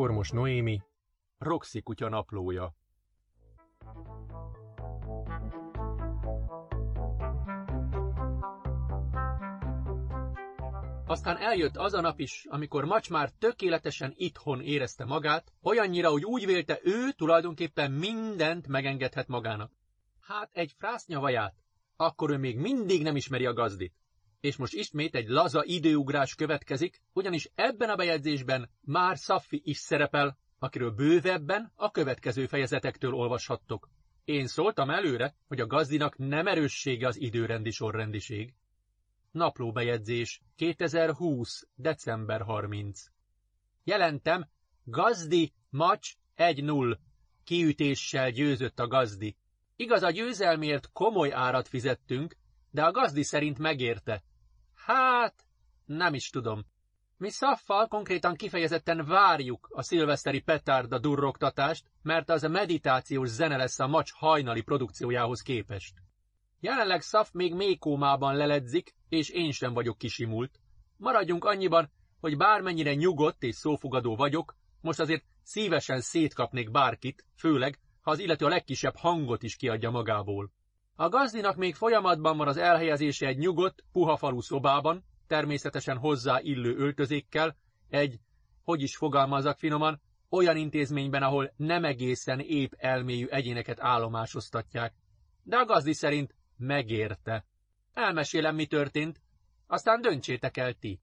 Kákormos Noémi, Roxy kutya naplója Aztán eljött az a nap is, amikor Macs már tökéletesen itthon érezte magát, olyannyira, hogy úgy vélte ő tulajdonképpen mindent megengedhet magának. Hát egy frásznявaját, akkor ő még mindig nem ismeri a gazdit. És most ismét egy laza időugrás következik, ugyanis ebben a bejegyzésben már Szaffi is szerepel, akiről bővebben a következő fejezetektől olvashattok. Én szóltam előre, hogy a gazdinak nem erőssége az időrendi sorrendiség. Naplóbejegyzés 2020. december 30. Jelentem, gazdi, macs 1-0. Kiütéssel győzött a gazdi. Igaz, a győzelmért komoly árat fizettünk, de a gazdi szerint megérte. Hát, nem is tudom. Mi szaffal konkrétan kifejezetten várjuk a szilveszteri petárda durrogtatást, mert az a meditációs zene lesz a macs hajnali produkciójához képest. Jelenleg Szaf még mékómában leledzik, és én sem vagyok kisimult. Maradjunk annyiban, hogy bármennyire nyugodt és szófogadó vagyok, most azért szívesen szétkapnék bárkit, főleg, ha az illető a legkisebb hangot is kiadja magából. A gazdinak még folyamatban van az elhelyezése egy nyugodt, puha falu szobában, természetesen hozzá illő öltözékkel, egy, hogy is fogalmazzak finoman, olyan intézményben, ahol nem egészen épp elmélyű egyéneket állomásoztatják. De a gazdi szerint megérte. Elmesélem, mi történt, aztán döntsétek el ti.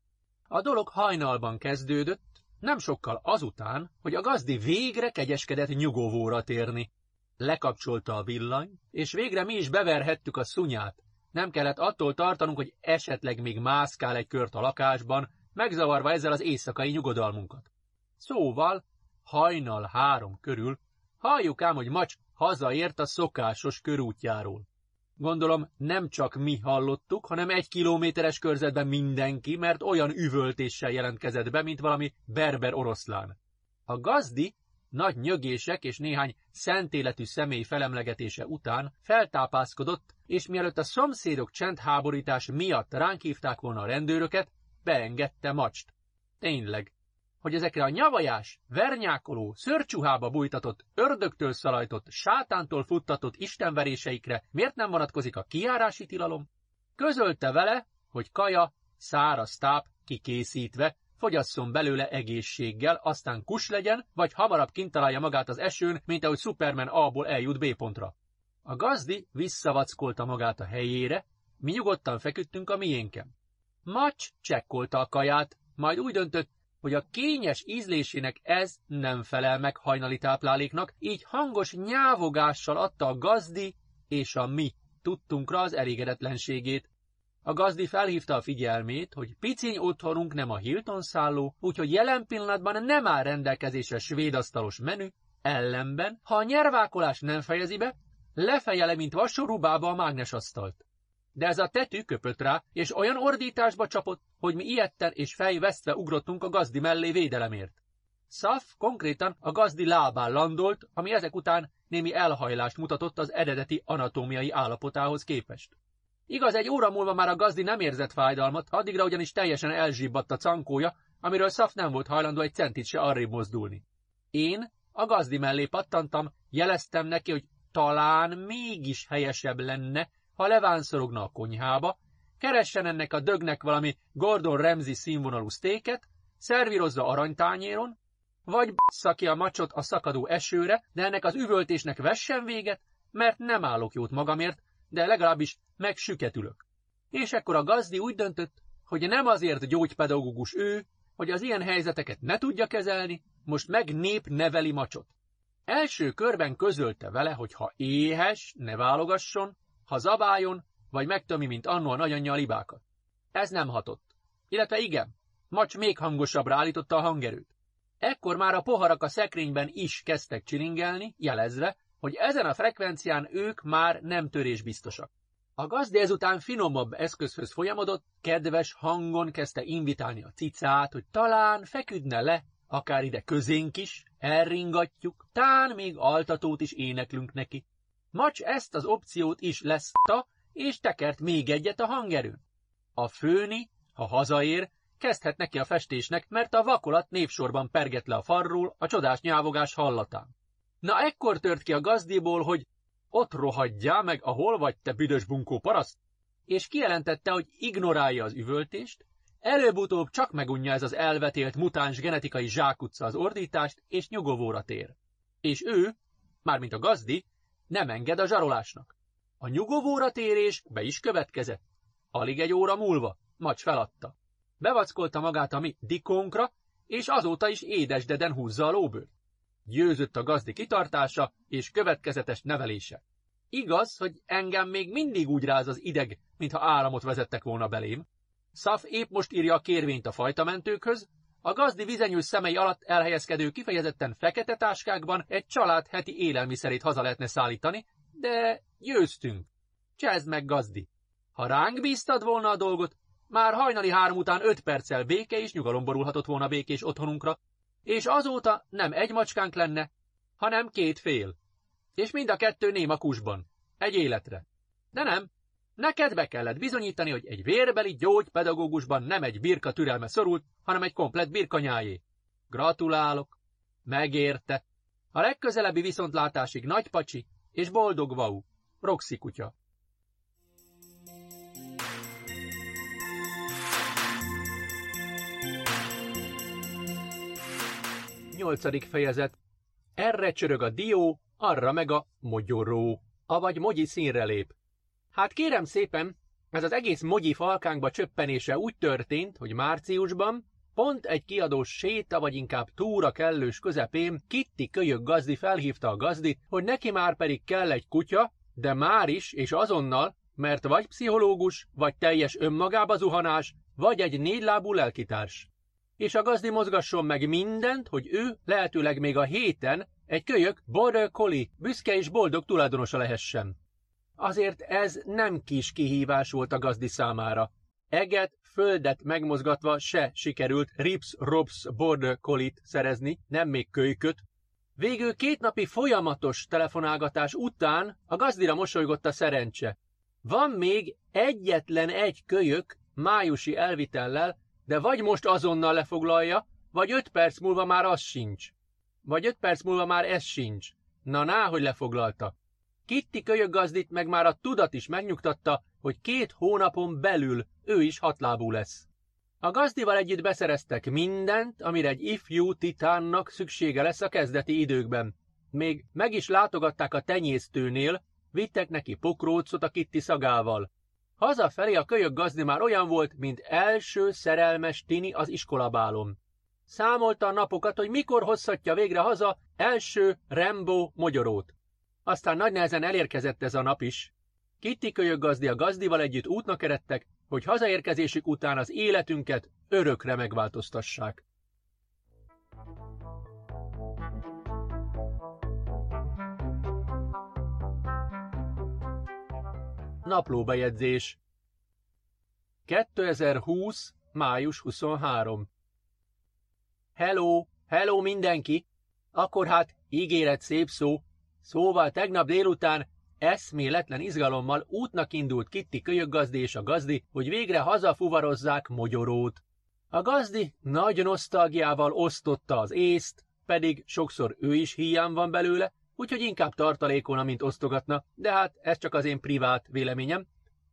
A dolog hajnalban kezdődött, nem sokkal azután, hogy a gazdi végre kegyeskedett nyugovóra térni. Lekapcsolta a villany, és végre mi is beverhettük a szunyát. Nem kellett attól tartanunk, hogy esetleg még mászkál egy kört a lakásban, megzavarva ezzel az éjszakai nyugodalmunkat. Szóval, hajnal három körül, halljuk ám, hogy Macs hazaért a szokásos körútjáról. Gondolom nem csak mi hallottuk, hanem egy kilométeres körzetben mindenki, mert olyan üvöltéssel jelentkezett be, mint valami berber oroszlán. A gazdi nagy nyögések és néhány szentéletű személy felemlegetése után feltápászkodott, és mielőtt a szomszédok csendháborítás miatt ránk hívták volna a rendőröket, beengedte macst. Tényleg, hogy ezekre a nyavajás, vernyákoló, szörcsuhába bújtatott, ördögtől szalajtott, sátántól futtatott istenveréseikre miért nem vonatkozik a kiárási tilalom? Közölte vele, hogy kaja, száraz táp, kikészítve, fogyasszon belőle egészséggel, aztán kus legyen, vagy hamarabb kint találja magát az esőn, mint ahogy Superman A-ból eljut B pontra. A gazdi visszavackolta magát a helyére, mi nyugodtan feküdtünk a miénken. Macs csekkolta a kaját, majd úgy döntött, hogy a kényes ízlésének ez nem felel meg hajnali tápláléknak, így hangos nyávogással adta a gazdi és a mi tudtunkra az elégedetlenségét. A gazdi felhívta a figyelmét, hogy piciny otthonunk nem a Hilton szálló, úgyhogy jelen pillanatban nem áll rendelkezésre svédasztalos menü, ellenben, ha a nyervákolás nem fejezi be, lefejele, mint vasorúbába a mágnesasztalt de ez a tetű köpött rá, és olyan ordításba csapott, hogy mi ilyetten és fejvesztve ugrottunk a gazdi mellé védelemért. Szaf konkrétan a gazdi lábán landolt, ami ezek után némi elhajlást mutatott az eredeti anatómiai állapotához képest. Igaz, egy óra múlva már a gazdi nem érzett fájdalmat, addigra ugyanis teljesen elzsibbadt a cankója, amiről Szaf nem volt hajlandó egy centit se arrébb mozdulni. Én a gazdi mellé pattantam, jeleztem neki, hogy talán mégis helyesebb lenne, ha levánszorogna a konyhába, keressen ennek a dögnek valami Gordon Ramsay színvonalú sztéket, szervírozza aranytányéron, vagy bassza ki a macsot a szakadó esőre, de ennek az üvöltésnek vessen véget, mert nem állok jót magamért, de legalábbis megsüketülök. És ekkor a gazdi úgy döntött, hogy nem azért gyógypedagógus ő, hogy az ilyen helyzeteket ne tudja kezelni, most meg nép neveli macsot. Első körben közölte vele, hogy ha éhes, ne válogasson, ha zabáljon, vagy megtömi, mint annó a nagyanyja a libákat. Ez nem hatott. Illetve igen, Macs még hangosabbra állította a hangerőt. Ekkor már a poharak a szekrényben is kezdtek csilingelni, jelezve, hogy ezen a frekvencián ők már nem törésbiztosak. A gazdi ezután finomabb eszközhöz folyamodott, kedves hangon kezdte invitálni a cicát, hogy talán feküdne le, akár ide közénk is, elringatjuk, tán még altatót is éneklünk neki. Macs ezt az opciót is leszta, és tekert még egyet a hangerőn. A főni, ha hazaér, kezdhet neki a festésnek, mert a vakolat névsorban perget le a farról a csodás nyávogás hallatán. Na ekkor tört ki a gazdiból, hogy ott rohadjál meg, ahol vagy, te büdös bunkó paraszt, és kijelentette, hogy ignorálja az üvöltést, előbb-utóbb csak megunja ez az elvetélt mutáns genetikai zsákutca az ordítást, és nyugovóra tér. És ő, mármint a gazdi, nem enged a zsarolásnak. A nyugovóra térés be is következett. Alig egy óra múlva, Macs feladta. Bevackolta magát a mi dikónkra, és azóta is édesdeden húzza a lóbőrt. Győzött a gazdi kitartása és következetes nevelése. Igaz, hogy engem még mindig úgy ráz az ideg, mintha áramot vezettek volna belém. Szaf épp most írja a kérvényt a fajtamentőkhöz, a gazdi vizenyő szemei alatt elhelyezkedő kifejezetten fekete táskákban egy család heti élelmiszerét haza lehetne szállítani, de győztünk. Csezd meg, gazdi! Ha ránk bíztad volna a dolgot, már hajnali három után öt perccel béke és nyugalom borulhatott volna békés otthonunkra, és azóta nem egy macskánk lenne, hanem két fél. És mind a kettő néma kusban. Egy életre. De nem. Neked be kellett bizonyítani, hogy egy vérbeli gyógypedagógusban nem egy birka türelme szorult, hanem egy komplet birkanyájé. Gratulálok. Megérte. A legközelebbi viszontlátásig nagy pacsi és boldog vau. Roxy kutya. Nyolcadik fejezet. Erre csörög a dió, arra meg a mogyoró, avagy mogyi színre lép. Hát kérem szépen, ez az egész mogyi falkánkba csöppenése úgy történt, hogy márciusban, pont egy kiadós séta, vagy inkább túra kellős közepén, Kitti kölyök gazdi felhívta a gazdit, hogy neki már pedig kell egy kutya, de már is és azonnal, mert vagy pszichológus, vagy teljes önmagába zuhanás, vagy egy négylábú lelkitárs és a gazdi mozgasson meg mindent, hogy ő lehetőleg még a héten egy kölyök border collie büszke és boldog tulajdonosa lehessen. Azért ez nem kis kihívás volt a gazdi számára. Eget, földet megmozgatva se sikerült Rips Robs Border Collie-t szerezni, nem még kölyköt. Végül két napi folyamatos telefonálgatás után a gazdira mosolygott a szerencse. Van még egyetlen egy kölyök májusi elvitellel, de vagy most azonnal lefoglalja, vagy öt perc múlva már az sincs. Vagy öt perc múlva már ez sincs. Na ná, hogy lefoglalta. Kitti kölyögazdit meg már a tudat is megnyugtatta, hogy két hónapon belül ő is hatlábú lesz. A gazdival együtt beszereztek mindent, amire egy ifjú titánnak szüksége lesz a kezdeti időkben. Még meg is látogatták a tenyésztőnél, vittek neki pokrócot a Kitti szagával. Hazafelé a kölyök gazdi már olyan volt, mint első szerelmes tini az iskolabálon. Számolta a napokat, hogy mikor hozhatja végre haza első Rembo mogyorót. Aztán nagy nehezen elérkezett ez a nap is. Kitti kölyök gazdi a gazdival együtt útnak eredtek, hogy hazaérkezésük után az életünket örökre megváltoztassák. Naplóbejegyzés 2020. május 23 Hello, hello mindenki! Akkor hát ígéret szép szó. Szóval tegnap délután eszméletlen izgalommal útnak indult Kitti kölyöggazdi és a gazdi, hogy végre hazafuvarozzák mogyorót. A gazdi nagy nosztalgiával osztotta az észt, pedig sokszor ő is hiány van belőle, úgyhogy inkább tartalékolna, mint osztogatna, de hát ez csak az én privát véleményem,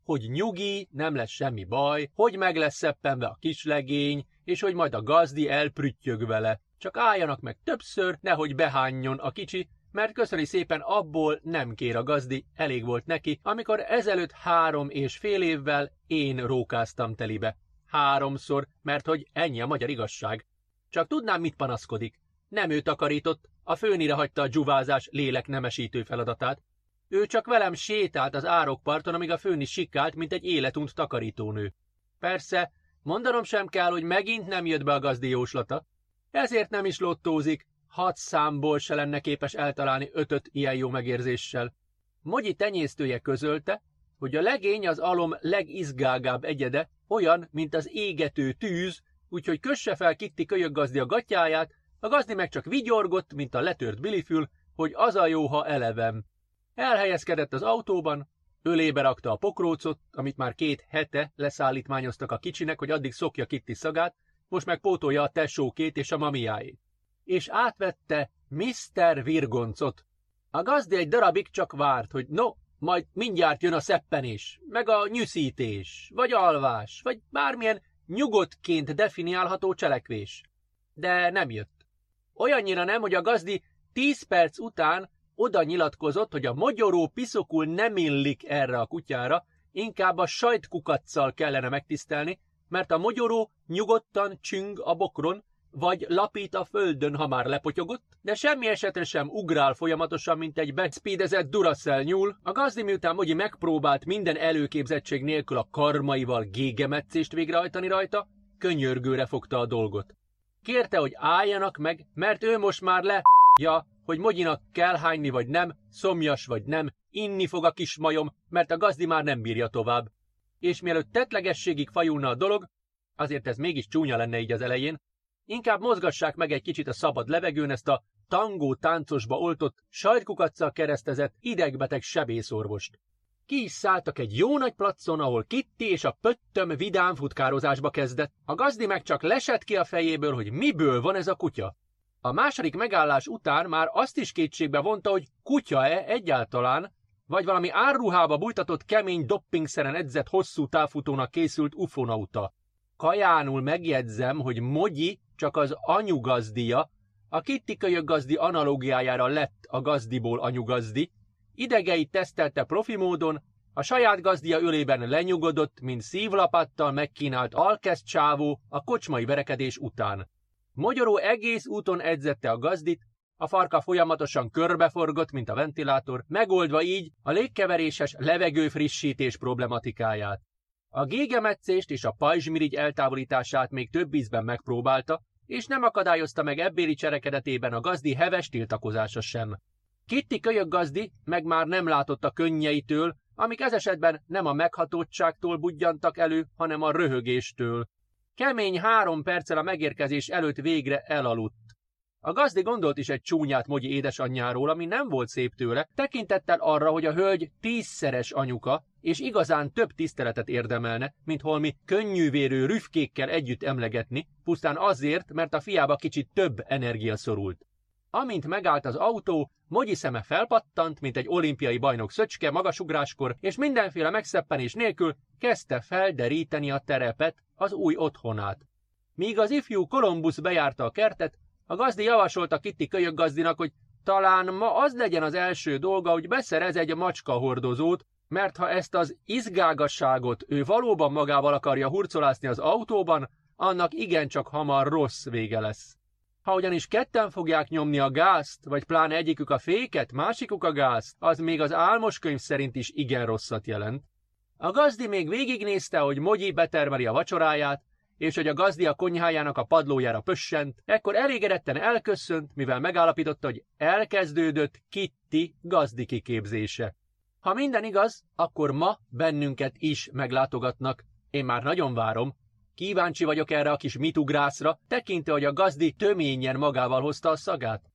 hogy nyugi, nem lesz semmi baj, hogy meg lesz szeppenve a kislegény, és hogy majd a gazdi elprüttyög vele. Csak álljanak meg többször, nehogy behányjon a kicsi, mert köszöni szépen abból nem kér a gazdi, elég volt neki, amikor ezelőtt három és fél évvel én rókáztam telibe. Háromszor, mert hogy ennyi a magyar igazság. Csak tudnám, mit panaszkodik. Nem ő takarított, a főnire hagyta a dzsuvázás lélek nemesítő feladatát. Ő csak velem sétált az árokparton, amíg a főni sikált, mint egy életunt takarítónő. Persze, mondanom sem kell, hogy megint nem jött be a gazdi jóslata. Ezért nem is lottózik, hat számból se lenne képes eltalálni ötöt ilyen jó megérzéssel. Mogyi tenyésztője közölte, hogy a legény az alom legizgágább egyede, olyan, mint az égető tűz, úgyhogy kösse fel Kitti kölyöggazdi a gatyáját, a gazdi meg csak vigyorgott, mint a letört bilifül, hogy az a jó, ha elevem. Elhelyezkedett az autóban, ölébe rakta a pokrócot, amit már két hete leszállítmányoztak a kicsinek, hogy addig szokja Kitti szagát, most meg pótolja a tesókét és a mamiáét. És átvette Mr. Virgoncot. A gazdi egy darabig csak várt, hogy no, majd mindjárt jön a szeppenés, meg a nyűszítés, vagy alvás, vagy bármilyen nyugodtként definiálható cselekvés. De nem jött. Olyannyira nem, hogy a gazdi tíz perc után oda nyilatkozott, hogy a mogyoró piszokul nem illik erre a kutyára, inkább a sajtkukacsal kellene megtisztelni, mert a mogyoró nyugodtan csüng a bokron, vagy lapít a földön, ha már lepotyogott, de semmi esetre sem ugrál folyamatosan, mint egy beszpídezett Duracell nyúl. A gazdi miután Mogyi megpróbált minden előképzettség nélkül a karmaival gégemetszést végrehajtani rajta, könyörgőre fogta a dolgot. Kérte, hogy álljanak meg, mert ő most már le ja, hogy Mogyinak kell hányni vagy nem, szomjas vagy nem, inni fog a kis majom, mert a gazdi már nem bírja tovább. És mielőtt tetlegességig fajulna a dolog, azért ez mégis csúnya lenne így az elején, Inkább mozgassák meg egy kicsit a szabad levegőn ezt a tangó táncosba oltott, sajtkukaccal keresztezett, idegbeteg sebészorvost. Ki is szálltak egy jó nagy placon, ahol Kitty és a pöttöm vidám futkározásba kezdett. A gazdi meg csak lesett ki a fejéből, hogy miből van ez a kutya. A második megállás után már azt is kétségbe vonta, hogy kutya-e egyáltalán, vagy valami árruhába bújtatott kemény doppingszeren edzett hosszú távfutónak készült ufonauta. Kajánul megjegyzem, hogy Mogyi csak az anyugazdia, a Kitty gazdi analógiájára lett a gazdiból anyugazdi, idegeit tesztelte profi módon, a saját gazdia ölében lenyugodott, mint szívlapattal megkínált alkeszt csávó a kocsmai verekedés után. Magyaró egész úton edzette a gazdit, a farka folyamatosan körbeforgott, mint a ventilátor, megoldva így a légkeveréses levegőfrissítés problematikáját. A gégemetszést és a pajzsmirigy eltávolítását még több ízben megpróbálta, és nem akadályozta meg ebbéli cserekedetében a gazdi heves tiltakozása sem. Kitty kölyök gazdi meg már nem látott a könnyeitől, amik ez esetben nem a meghatottságtól budjantak elő, hanem a röhögéstől. Kemény három perccel a megérkezés előtt végre elaludt. A gazdi gondolt is egy csúnyát Mogyi édesanyjáról, ami nem volt szép tőle, tekintettel arra, hogy a hölgy tízszeres anyuka, és igazán több tiszteletet érdemelne, mint holmi könnyűvérő rüfkékkel együtt emlegetni, pusztán azért, mert a fiába kicsit több energia szorult. Amint megállt az autó, Mogyi szeme felpattant, mint egy olimpiai bajnok szöcske magasugráskor, és mindenféle megszeppenés nélkül kezdte felderíteni a terepet, az új otthonát. Míg az ifjú Kolumbusz bejárta a kertet, a gazdi javasolta Kitty kölyök gazdinak, hogy talán ma az legyen az első dolga, hogy beszerez egy macska hordozót, mert ha ezt az izgágasságot ő valóban magával akarja hurcolászni az autóban, annak igencsak hamar rossz vége lesz. Ha ugyanis ketten fogják nyomni a gázt, vagy pláne egyikük a féket, másikuk a gázt, az még az álmos könyv szerint is igen rosszat jelent. A gazdi még végignézte, hogy Mogyi betermeli a vacsoráját, és hogy a gazdi a konyhájának a padlójára pössent, ekkor elégedetten elköszönt, mivel megállapította, hogy elkezdődött Kitty gazdi kiképzése. Ha minden igaz, akkor ma bennünket is meglátogatnak. Én már nagyon várom. Kíváncsi vagyok erre a kis mitugrászra, tekintve, hogy a gazdi töményen magával hozta a szagát.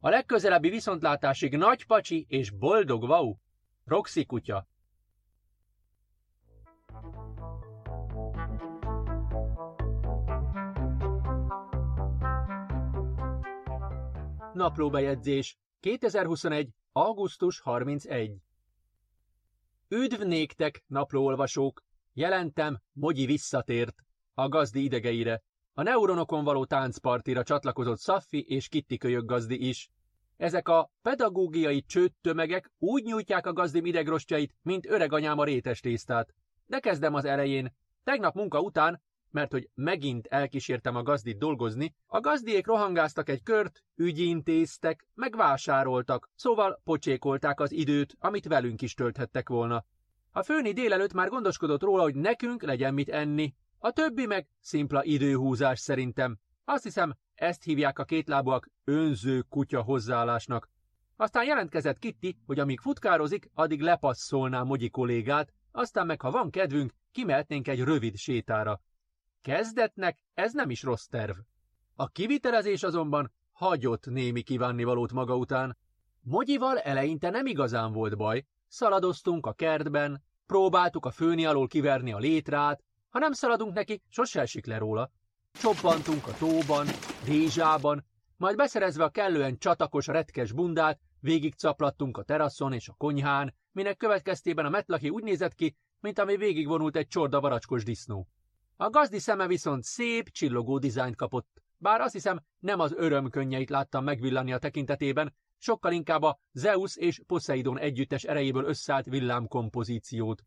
A legközelebbi viszontlátásig nagy pacsi és boldog vau. Roxy kutya. Naplóbejegyzés 2021. augusztus 31. Üdv néktek, naplóolvasók! Jelentem, Mogyi visszatért a gazdi idegeire. A neuronokon való táncpartira csatlakozott Szaffi és Kitti kölyök gazdi is. Ezek a pedagógiai csőttömegek úgy nyújtják a gazdim idegrostjait, mint öreg anyám a rétes tésztát. De kezdem az elején. Tegnap munka után mert hogy megint elkísértem a gazdit dolgozni, a gazdiék rohangáztak egy kört, ügyintéztek, megvásároltak, szóval pocsékolták az időt, amit velünk is tölthettek volna. A főni délelőtt már gondoskodott róla, hogy nekünk legyen mit enni. A többi meg szimpla időhúzás szerintem. Azt hiszem, ezt hívják a kétlábúak önző kutya hozzáállásnak. Aztán jelentkezett Kitty, hogy amíg futkározik, addig lepasszolná Mogyi kollégát, aztán meg ha van kedvünk, kimehetnénk egy rövid sétára. Kezdetnek ez nem is rossz terv. A kivitelezés azonban hagyott némi kívánnivalót maga után. Mogyival eleinte nem igazán volt baj. Szaladoztunk a kertben, próbáltuk a főni alól kiverni a létrát, ha nem szaladunk neki, sose esik le róla. Csoppantunk a tóban, rézsában, majd beszerezve a kellően csatakos, retkes bundát, végig caplattunk a teraszon és a konyhán, minek következtében a metlaki úgy nézett ki, mint ami végigvonult egy csorda varacskos disznó. A gazdi szeme viszont szép, csillogó dizájnt kapott, bár azt hiszem nem az örömkönnyeit láttam megvillani a tekintetében, sokkal inkább a Zeus és Poseidon együttes erejéből összeállt villámkompozíciót.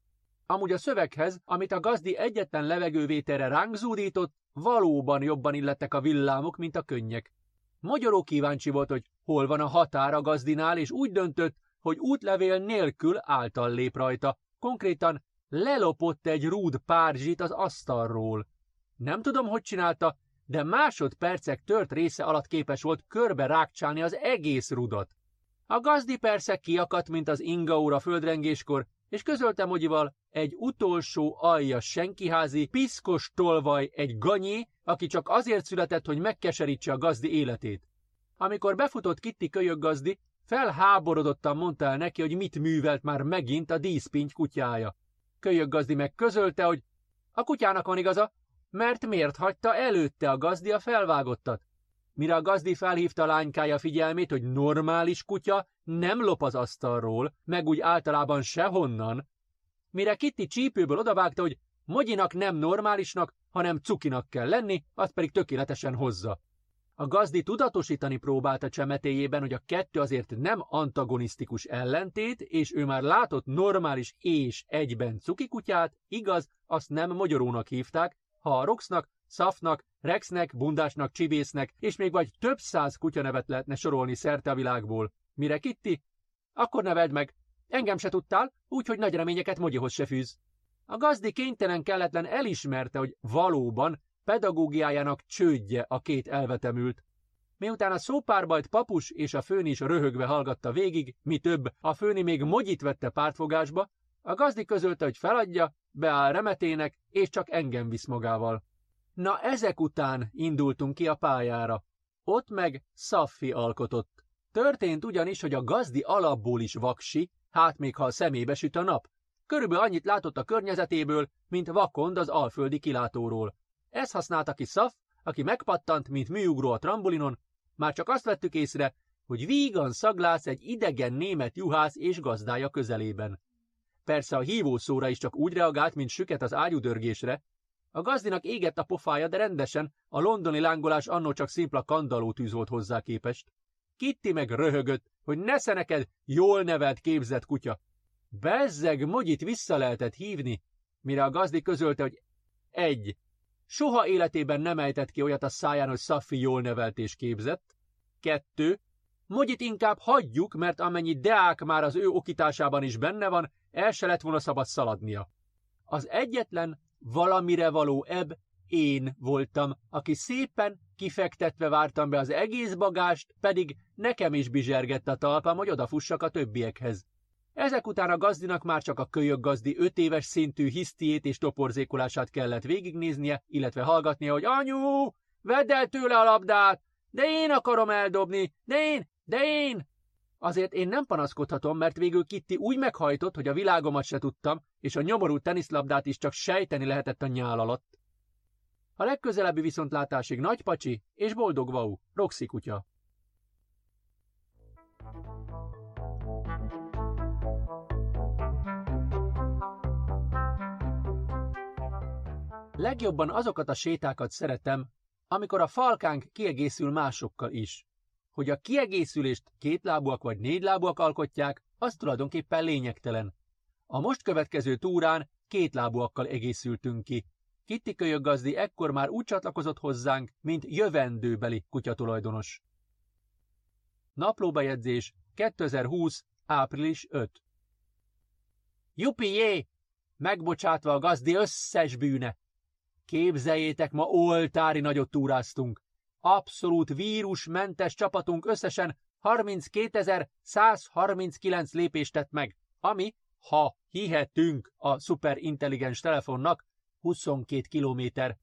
Amúgy a szöveghez, amit a gazdi egyetlen levegővételre ránk zúdított, valóban jobban illettek a villámok, mint a könnyek. Magyaró kíváncsi volt, hogy hol van a határ a gazdinál, és úgy döntött, hogy útlevél nélkül által lép rajta. Konkrétan lelopott egy rúd párzsit az asztalról. Nem tudom, hogy csinálta, de másodpercek tört része alatt képes volt körbe rákcsálni az egész rudat. A gazdi persze kiakadt, mint az ingaóra földrengéskor, és közölte Mogyival egy utolsó alja senkiházi, piszkos tolvaj, egy ganyé, aki csak azért született, hogy megkeserítse a gazdi életét. Amikor befutott Kitty kölyöggazdi, felháborodottan mondta el neki, hogy mit művelt már megint a díszpinty kutyája. Kölyöggazdi meg közölte, hogy a kutyának van igaza, mert miért hagyta előtte a gazdi a felvágottat? Mire a gazdi felhívta a lánykája figyelmét, hogy normális kutya nem lop az asztalról, meg úgy általában sehonnan. Mire Kitty csípőből odavágta, hogy Mogyinak nem normálisnak, hanem cukinak kell lenni, azt pedig tökéletesen hozza. A gazdi tudatosítani próbálta csemetéjében, hogy a kettő azért nem antagonisztikus ellentét, és ő már látott normális és egyben cuki kutyát, igaz, azt nem mogyorónak hívták, ha a Roxnak, Szafnak, Rexnek, Bundásnak, Csibésznek, és még vagy több száz kutyanevet lehetne sorolni szerte a világból. Mire Kitty? Akkor neveld meg. Engem se tudtál, úgyhogy nagy reményeket Mogyihoz se fűz. A gazdi kénytelen kelletlen elismerte, hogy valóban pedagógiájának csődje a két elvetemült. Miután a szópárbajt papus és a főni is röhögve hallgatta végig, mi több, a főni még mogyit vette pártfogásba, a gazdi közölte, hogy feladja, beáll remetének, és csak engem visz magával. Na ezek után indultunk ki a pályára. Ott meg Szaffi alkotott. Történt ugyanis, hogy a gazdi alapból is vaksi, hát még ha a szemébe süt a nap. Körülbelül annyit látott a környezetéből, mint vakond az alföldi kilátóról. Ez használta ki Szaf, aki megpattant, mint műugró a trambolinon, már csak azt vettük észre, hogy vígan szaglász egy idegen német juhász és gazdája közelében. Persze a hívószóra is csak úgy reagált, mint süket az ágyudörgésre. A gazdinak égett a pofája, de rendesen, a londoni lángolás annó csak szimpla kandalótűz volt hozzá képest. Kitty meg röhögött, hogy nesze neked jól nevelt képzett kutya. Bezzeg, mogyit vissza lehetett hívni, mire a gazdi közölte, hogy egy. Soha életében nem ejtett ki olyat a száján, hogy Szaffi jól nevelt és képzett. Kettő. Mogyit inkább hagyjuk, mert amennyi deák már az ő okításában is benne van, el se lett volna szabad szaladnia. Az egyetlen valamire való ebb én voltam, aki szépen kifektetve vártam be az egész bagást, pedig nekem is bizsergett a talpam, hogy odafussak a többiekhez. Ezek után a gazdinak már csak a kölyök gazdi öt éves szintű hisztiét és toporzékolását kellett végignéznie, illetve hallgatnia, hogy anyu, vedd el tőle a labdát, de én akarom eldobni, de én, de én. Azért én nem panaszkodhatom, mert végül Kitty úgy meghajtott, hogy a világomat se tudtam, és a nyomorú teniszlabdát is csak sejteni lehetett a nyál alatt. A legközelebbi viszontlátásig nagy pacsi és boldog vau, Roxy kutya. Legjobban azokat a sétákat szeretem, amikor a falkánk kiegészül másokkal is. Hogy a kiegészülést kétlábúak vagy négylábúak alkotják, az tulajdonképpen lényegtelen. A most következő túrán kétlábúakkal egészültünk ki. Kitty kölyöggazdi ekkor már úgy csatlakozott hozzánk, mint jövendőbeli kutyatulajdonos. Naplóbejegyzés 2020. április 5 Jupi jé! megbocsátva a gazdi összes bűne. Képzeljétek, ma oltári nagyot túráztunk. Abszolút vírusmentes csapatunk összesen 32.139 lépést tett meg, ami, ha hihetünk a szuperintelligens telefonnak, 22 kilométer.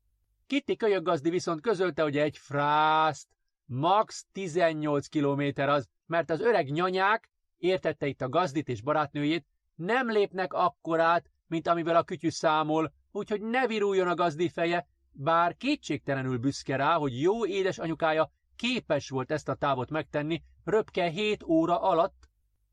Kitty kölyöggazdi viszont közölte, hogy egy frászt, max 18 kilométer az, mert az öreg nyanyák, értette itt a gazdit és barátnőjét, nem lépnek akkorát, mint amivel a kütyű számol, úgyhogy ne viruljon a gazdi feje, bár kétségtelenül büszke rá, hogy jó édes anyukája képes volt ezt a távot megtenni röpke hét óra alatt,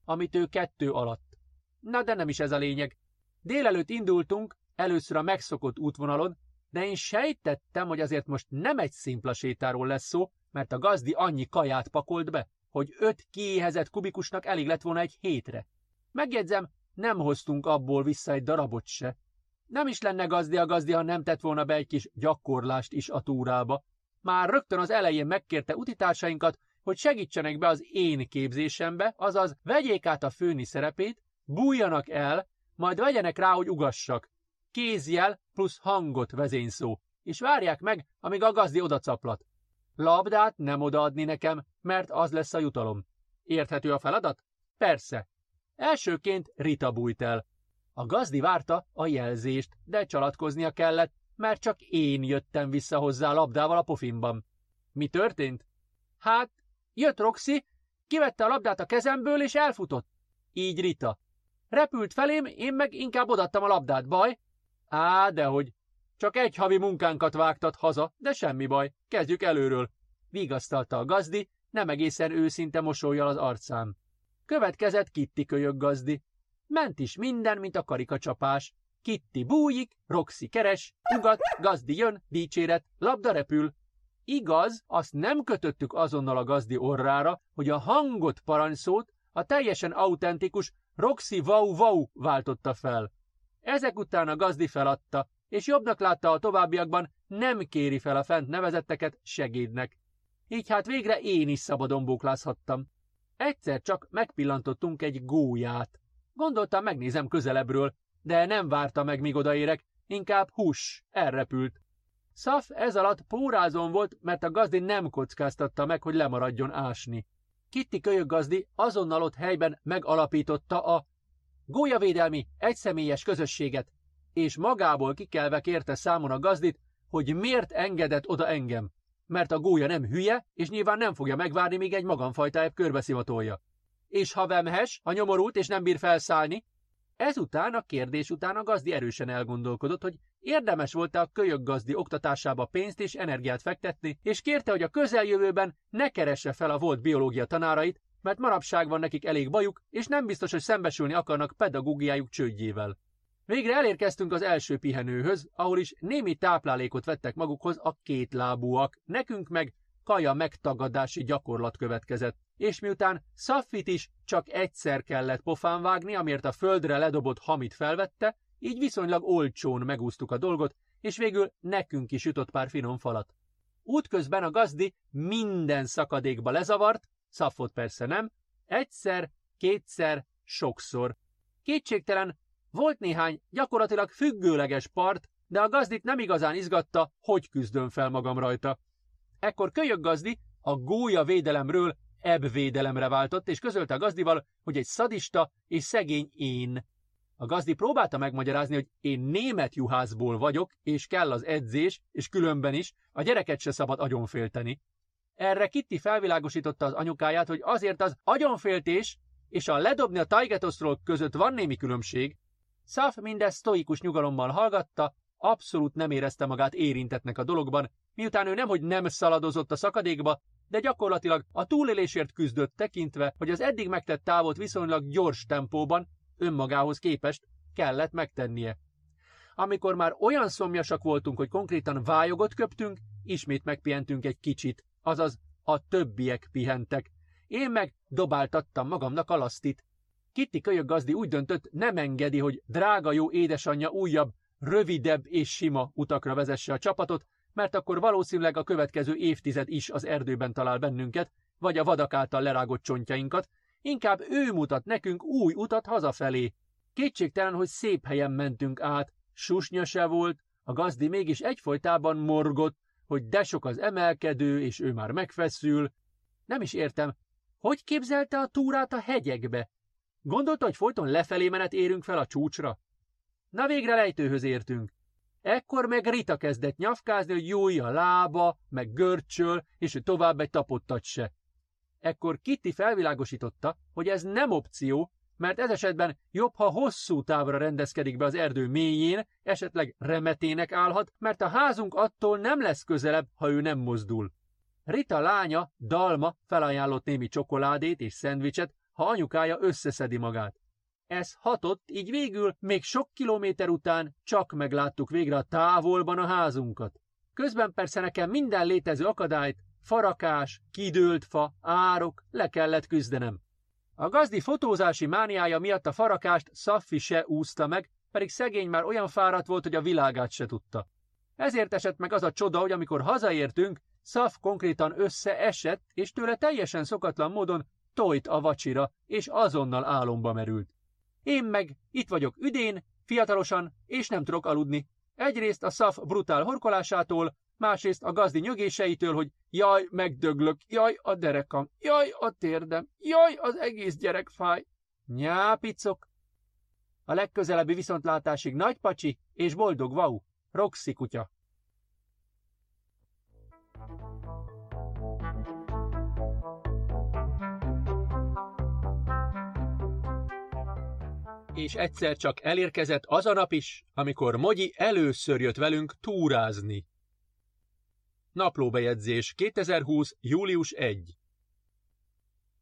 amit ő kettő alatt. Na de nem is ez a lényeg. Délelőtt indultunk, először a megszokott útvonalon, de én sejtettem, hogy azért most nem egy szimpla sétáról lesz szó, mert a gazdi annyi kaját pakolt be, hogy öt kiéhezett kubikusnak elég lett volna egy hétre. Megjegyzem, nem hoztunk abból vissza egy darabot se. Nem is lenne gazdi a gazdi, ha nem tett volna be egy kis gyakorlást is a túrába. Már rögtön az elején megkérte utitársainkat, hogy segítsenek be az én képzésembe, azaz vegyék át a főni szerepét, bújjanak el, majd vegyenek rá, hogy ugassak. Kézjel plusz hangot vezényszó, és várják meg, amíg a gazdi odacaplat. Labdát nem odaadni nekem, mert az lesz a jutalom. Érthető a feladat? Persze. Elsőként Rita bújt el. A gazdi várta a jelzést, de csalatkoznia kellett, mert csak én jöttem vissza hozzá labdával a pofinban. Mi történt? Hát, jött Roxy, kivette a labdát a kezemből és elfutott. Így Rita. Repült felém, én meg inkább odattam a labdát, baj? Á, dehogy. Csak egy havi munkánkat vágtat haza, de semmi baj, kezdjük előről. Vigasztalta a gazdi, nem egészen őszinte mosolyjal az arcán. Következett Kitty kölyök gazdi. Ment is minden, mint a karikacsapás. Kitty bújik, Roxy keres, ugat, gazdi jön, dicséret, labda repül. Igaz, azt nem kötöttük azonnal a gazdi orrára, hogy a hangot parancsszót a teljesen autentikus Roxy Wow Wow váltotta fel. Ezek után a gazdi feladta, és jobbnak látta a továbbiakban nem kéri fel a fent nevezetteket segédnek. Így hát végre én is szabadon bóklázhattam. Egyszer csak megpillantottunk egy gólyát. Gondoltam, megnézem közelebbről, de nem várta meg, míg odaérek, inkább hús, elrepült. Szaf ez alatt pórázon volt, mert a gazdi nem kockáztatta meg, hogy lemaradjon ásni. Kitti kölyök gazdi azonnal ott helyben megalapította a gólyavédelmi egyszemélyes közösséget, és magából kikelve kérte számon a gazdit, hogy miért engedett oda engem. Mert a gólya nem hülye, és nyilván nem fogja megvárni, míg egy magamfajtább körbeszivatolja. És ha vemhes, a nyomorult és nem bír felszállni, ezután a kérdés után a gazdi erősen elgondolkodott, hogy érdemes volt-e a kölyök gazdi oktatásába pénzt és energiát fektetni, és kérte, hogy a közeljövőben ne keresse fel a volt biológia tanárait, mert manapság van nekik elég bajuk, és nem biztos, hogy szembesülni akarnak pedagógiájuk csődjével. Végre elérkeztünk az első pihenőhöz, ahol is némi táplálékot vettek magukhoz a kétlábúak, nekünk meg kaja megtagadási gyakorlat következett. És miután Szaffit is csak egyszer kellett pofán vágni, amért a földre ledobott hamit felvette, így viszonylag olcsón megúsztuk a dolgot, és végül nekünk is jutott pár finom falat. Útközben a gazdi minden szakadékba lezavart, Szaffot persze nem, egyszer, kétszer, sokszor. Kétségtelen volt néhány gyakorlatilag függőleges part, de a gazdit nem igazán izgatta, hogy küzdön fel magam rajta. Ekkor kölyök gazdi a gólya védelemről ebb védelemre váltott, és közölte a gazdival, hogy egy szadista és szegény én. A gazdi próbálta megmagyarázni, hogy én német juhászból vagyok, és kell az edzés, és különben is, a gyereket se szabad agyonfélteni. Erre Kitty felvilágosította az anyukáját, hogy azért az agyonféltés és a ledobni a Taigetoszról között van némi különbség, Szaf mindezt sztoikus nyugalommal hallgatta, abszolút nem érezte magát érintetnek a dologban, miután ő nemhogy nem szaladozott a szakadékba, de gyakorlatilag a túlélésért küzdött tekintve, hogy az eddig megtett távot viszonylag gyors tempóban, önmagához képest kellett megtennie. Amikor már olyan szomjasak voltunk, hogy konkrétan vályogot köptünk, ismét megpihentünk egy kicsit, azaz a többiek pihentek. Én meg dobáltattam magamnak a lasztit. Kitty kölyök gazdi úgy döntött, nem engedi, hogy drága jó édesanyja újabb, rövidebb és sima utakra vezesse a csapatot, mert akkor valószínűleg a következő évtized is az erdőben talál bennünket, vagy a vadak által lerágott csontjainkat, inkább ő mutat nekünk új utat hazafelé. Kétségtelen, hogy szép helyen mentünk át, susnya se volt, a gazdi mégis egyfolytában morgott, hogy de sok az emelkedő, és ő már megfeszül. Nem is értem, hogy képzelte a túrát a hegyekbe? Gondolta, hogy folyton lefelé menet érünk fel a csúcsra? Na végre lejtőhöz értünk. Ekkor meg Rita kezdett nyafkázni, hogy jói a lába, meg görcsöl, és ő tovább egy tapottat se. Ekkor Kitty felvilágosította, hogy ez nem opció, mert ez esetben jobb, ha hosszú távra rendezkedik be az erdő mélyén, esetleg remetének állhat, mert a házunk attól nem lesz közelebb, ha ő nem mozdul. Rita lánya, Dalma felajánlott némi csokoládét és szendvicset, ha anyukája összeszedi magát. Ez hatott, így végül még sok kilométer után csak megláttuk végre a távolban a házunkat. Közben persze nekem minden létező akadályt, farakás, kidőlt fa, árok, le kellett küzdenem. A gazdi fotózási mániája miatt a farakást Szaffi se úszta meg, pedig szegény már olyan fáradt volt, hogy a világát se tudta. Ezért esett meg az a csoda, hogy amikor hazaértünk, Szaf konkrétan összeesett, és tőle teljesen szokatlan módon tojt a vacsira, és azonnal álomba merült. Én meg itt vagyok üdén, fiatalosan, és nem tudok aludni. Egyrészt a szaf brutál horkolásától, másrészt a gazdi nyögéseitől, hogy jaj, megdöglök, jaj, a derekam, jaj, a térdem, jaj, az egész gyerek fáj. Nyápicok! A legközelebbi viszontlátásig nagy pacsi és boldog vau, Roxy kutya. És egyszer csak elérkezett az a nap is, amikor Mogyi először jött velünk túrázni. Naplóbejegyzés 2020. július 1.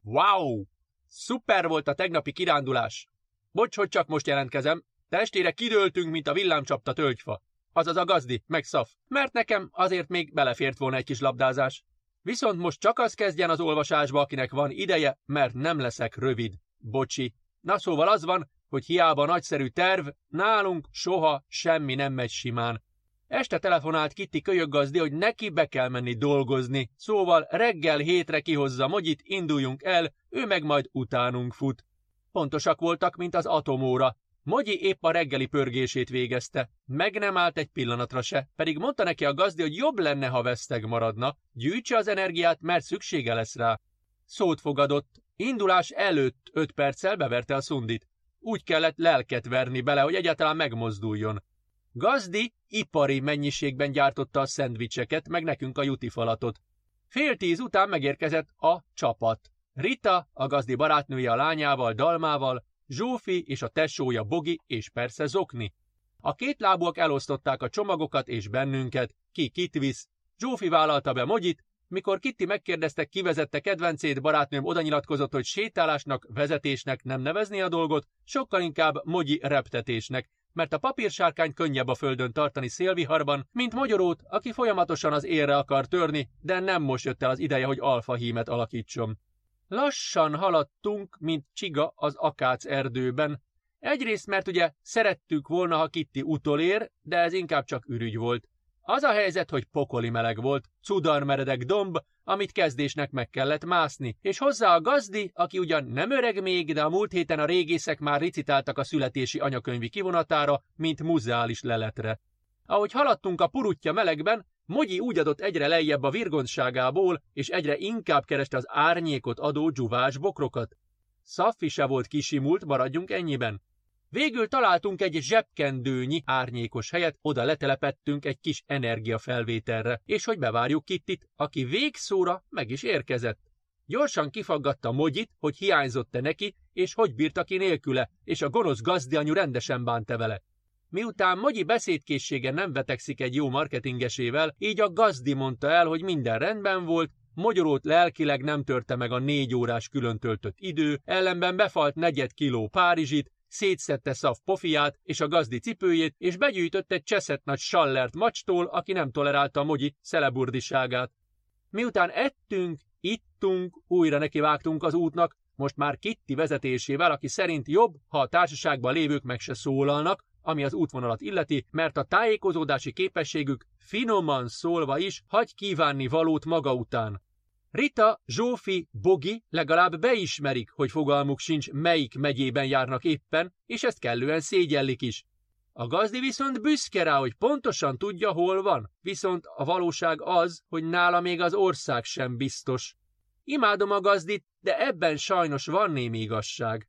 Wow! Szuper volt a tegnapi kirándulás! Bocs, hogy csak most jelentkezem, testére kidőltünk, mint a villámcsapta tölgyfa. Azaz a gazdi, meg szaf, mert nekem azért még belefért volna egy kis labdázás. Viszont most csak az kezdjen az olvasásba, akinek van ideje, mert nem leszek rövid. Bocsi. Na szóval az van, hogy hiába nagyszerű terv, nálunk soha semmi nem megy simán. Este telefonált Kitty kölyöggazdi, hogy neki be kell menni dolgozni, szóval reggel hétre kihozza Mogyit, induljunk el, ő meg majd utánunk fut. Pontosak voltak, mint az atomóra. Mogyi épp a reggeli pörgését végezte. Meg nem állt egy pillanatra se, pedig mondta neki a gazdi, hogy jobb lenne, ha veszteg maradna. Gyűjtse az energiát, mert szüksége lesz rá. Szót fogadott. Indulás előtt öt perccel beverte a szundit. Úgy kellett lelket verni bele, hogy egyáltalán megmozduljon. Gazdi ipari mennyiségben gyártotta a szendvicseket, meg nekünk a jutifalatot. Fél tíz után megérkezett a csapat. Rita, a gazdi barátnője a lányával, Dalmával, Zsófi és a tesója Bogi és persze Zokni. A két lábúak elosztották a csomagokat és bennünket, ki kit visz. Zsófi vállalta be Mogyit, mikor Kitty megkérdezte, kivezette kedvencét, barátnőm oda nyilatkozott, hogy sétálásnak, vezetésnek nem nevezni a dolgot, sokkal inkább mogyi reptetésnek, mert a papírsárkány könnyebb a földön tartani szélviharban, mint magyarót, aki folyamatosan az érre akar törni, de nem most jött el az ideje, hogy alfa hímet alakítson. Lassan haladtunk, mint csiga az akác erdőben. Egyrészt, mert ugye szerettük volna, ha Kitty utolér, de ez inkább csak ürügy volt. Az a helyzet, hogy pokoli meleg volt, cudarmeredek domb, amit kezdésnek meg kellett mászni, és hozzá a gazdi, aki ugyan nem öreg még, de a múlt héten a régészek már ricitáltak a születési anyakönyvi kivonatára, mint muzeális leletre. Ahogy haladtunk a purutja melegben, Mogyi úgy adott egyre lejjebb a virgontságából, és egyre inkább kereste az árnyékot adó dzsuvás bokrokat. Szaffi se volt kisimult, maradjunk ennyiben. Végül találtunk egy zsebkendőnyi árnyékos helyet, oda letelepettünk egy kis energiafelvételre, és hogy bevárjuk Kittit, aki végszóra meg is érkezett. Gyorsan kifaggatta Mogyit, hogy hiányzott-e neki, és hogy bírta ki nélküle, és a gonosz gazdianyu rendesen bánta vele. Miután Mogyi beszédkészsége nem vetekszik egy jó marketingesével, így a gazdi mondta el, hogy minden rendben volt, Mogyorót lelkileg nem törte meg a négy órás külön töltött idő, ellenben befalt negyed kiló Párizsit, szétszette szav pofiát és a gazdi cipőjét, és begyűjtött egy cseszett nagy sallert macstól, aki nem tolerálta a mogyi szeleburdiságát. Miután ettünk, ittunk, újra nekivágtunk az útnak, most már Kitti vezetésével, aki szerint jobb, ha a társaságban lévők meg se szólalnak, ami az útvonalat illeti, mert a tájékozódási képességük finoman szólva is hagy kívánni valót maga után. Rita, Zsófi, Bogi legalább beismerik, hogy fogalmuk sincs, melyik megyében járnak éppen, és ezt kellően szégyellik is. A gazdi viszont büszke rá, hogy pontosan tudja, hol van, viszont a valóság az, hogy nála még az ország sem biztos. Imádom a gazdit, de ebben sajnos van némi igazság.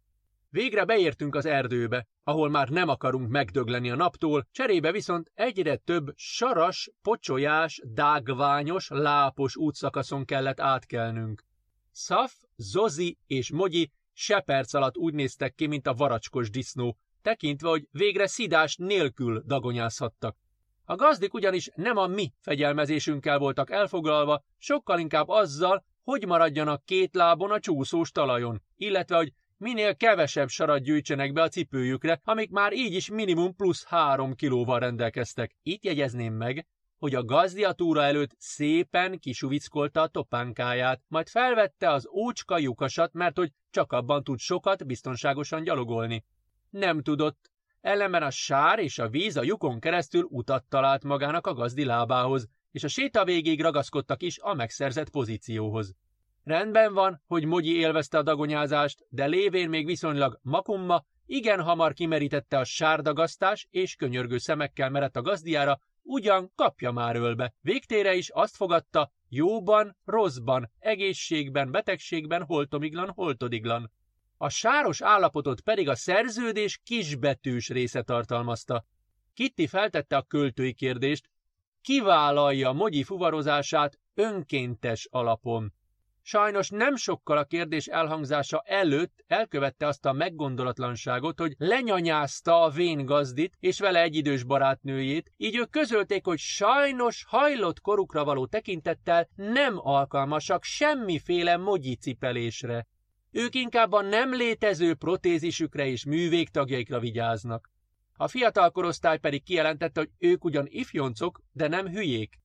Végre beértünk az erdőbe, ahol már nem akarunk megdögleni a naptól, cserébe viszont egyre több saras, pocsolyás, dágványos, lápos útszakaszon kellett átkelnünk. Szaf, Zozi és Mogyi se perc alatt úgy néztek ki, mint a varacskos disznó, tekintve, hogy végre szidás nélkül dagonyázhattak. A gazdik ugyanis nem a mi fegyelmezésünkkel voltak elfoglalva, sokkal inkább azzal, hogy maradjanak két lábon a csúszós talajon, illetve hogy minél kevesebb sarat gyűjtsenek be a cipőjükre, amik már így is minimum plusz három kilóval rendelkeztek. Itt jegyezném meg, hogy a gazdiatúra előtt szépen kisuvickolta a topánkáját, majd felvette az ócska lyukasat, mert hogy csak abban tud sokat biztonságosan gyalogolni. Nem tudott, ellenben a sár és a víz a lyukon keresztül utat talált magának a gazdi lábához, és a séta végéig ragaszkodtak is a megszerzett pozícióhoz. Rendben van, hogy Mogyi élvezte a dagonyázást, de lévén még viszonylag makumma, igen hamar kimerítette a sárdagasztás, és könyörgő szemekkel merett a gazdiára, ugyan kapja már ölbe. Végtére is azt fogadta, jóban, rosszban, egészségben, betegségben, holtomiglan, holtodiglan. A sáros állapotot pedig a szerződés kisbetűs része tartalmazta. Kitty feltette a költői kérdést, kivállalja Mogyi fuvarozását önkéntes alapon. Sajnos nem sokkal a kérdés elhangzása előtt elkövette azt a meggondolatlanságot, hogy lenyanyázta a vén gazdit és vele egy idős barátnőjét, így ők közölték, hogy sajnos hajlott korukra való tekintettel nem alkalmasak semmiféle mogyi cipelésre. Ők inkább a nem létező protézisükre és művégtagjaikra vigyáznak. A fiatal korosztály pedig kijelentette, hogy ők ugyan ifjoncok, de nem hülyék.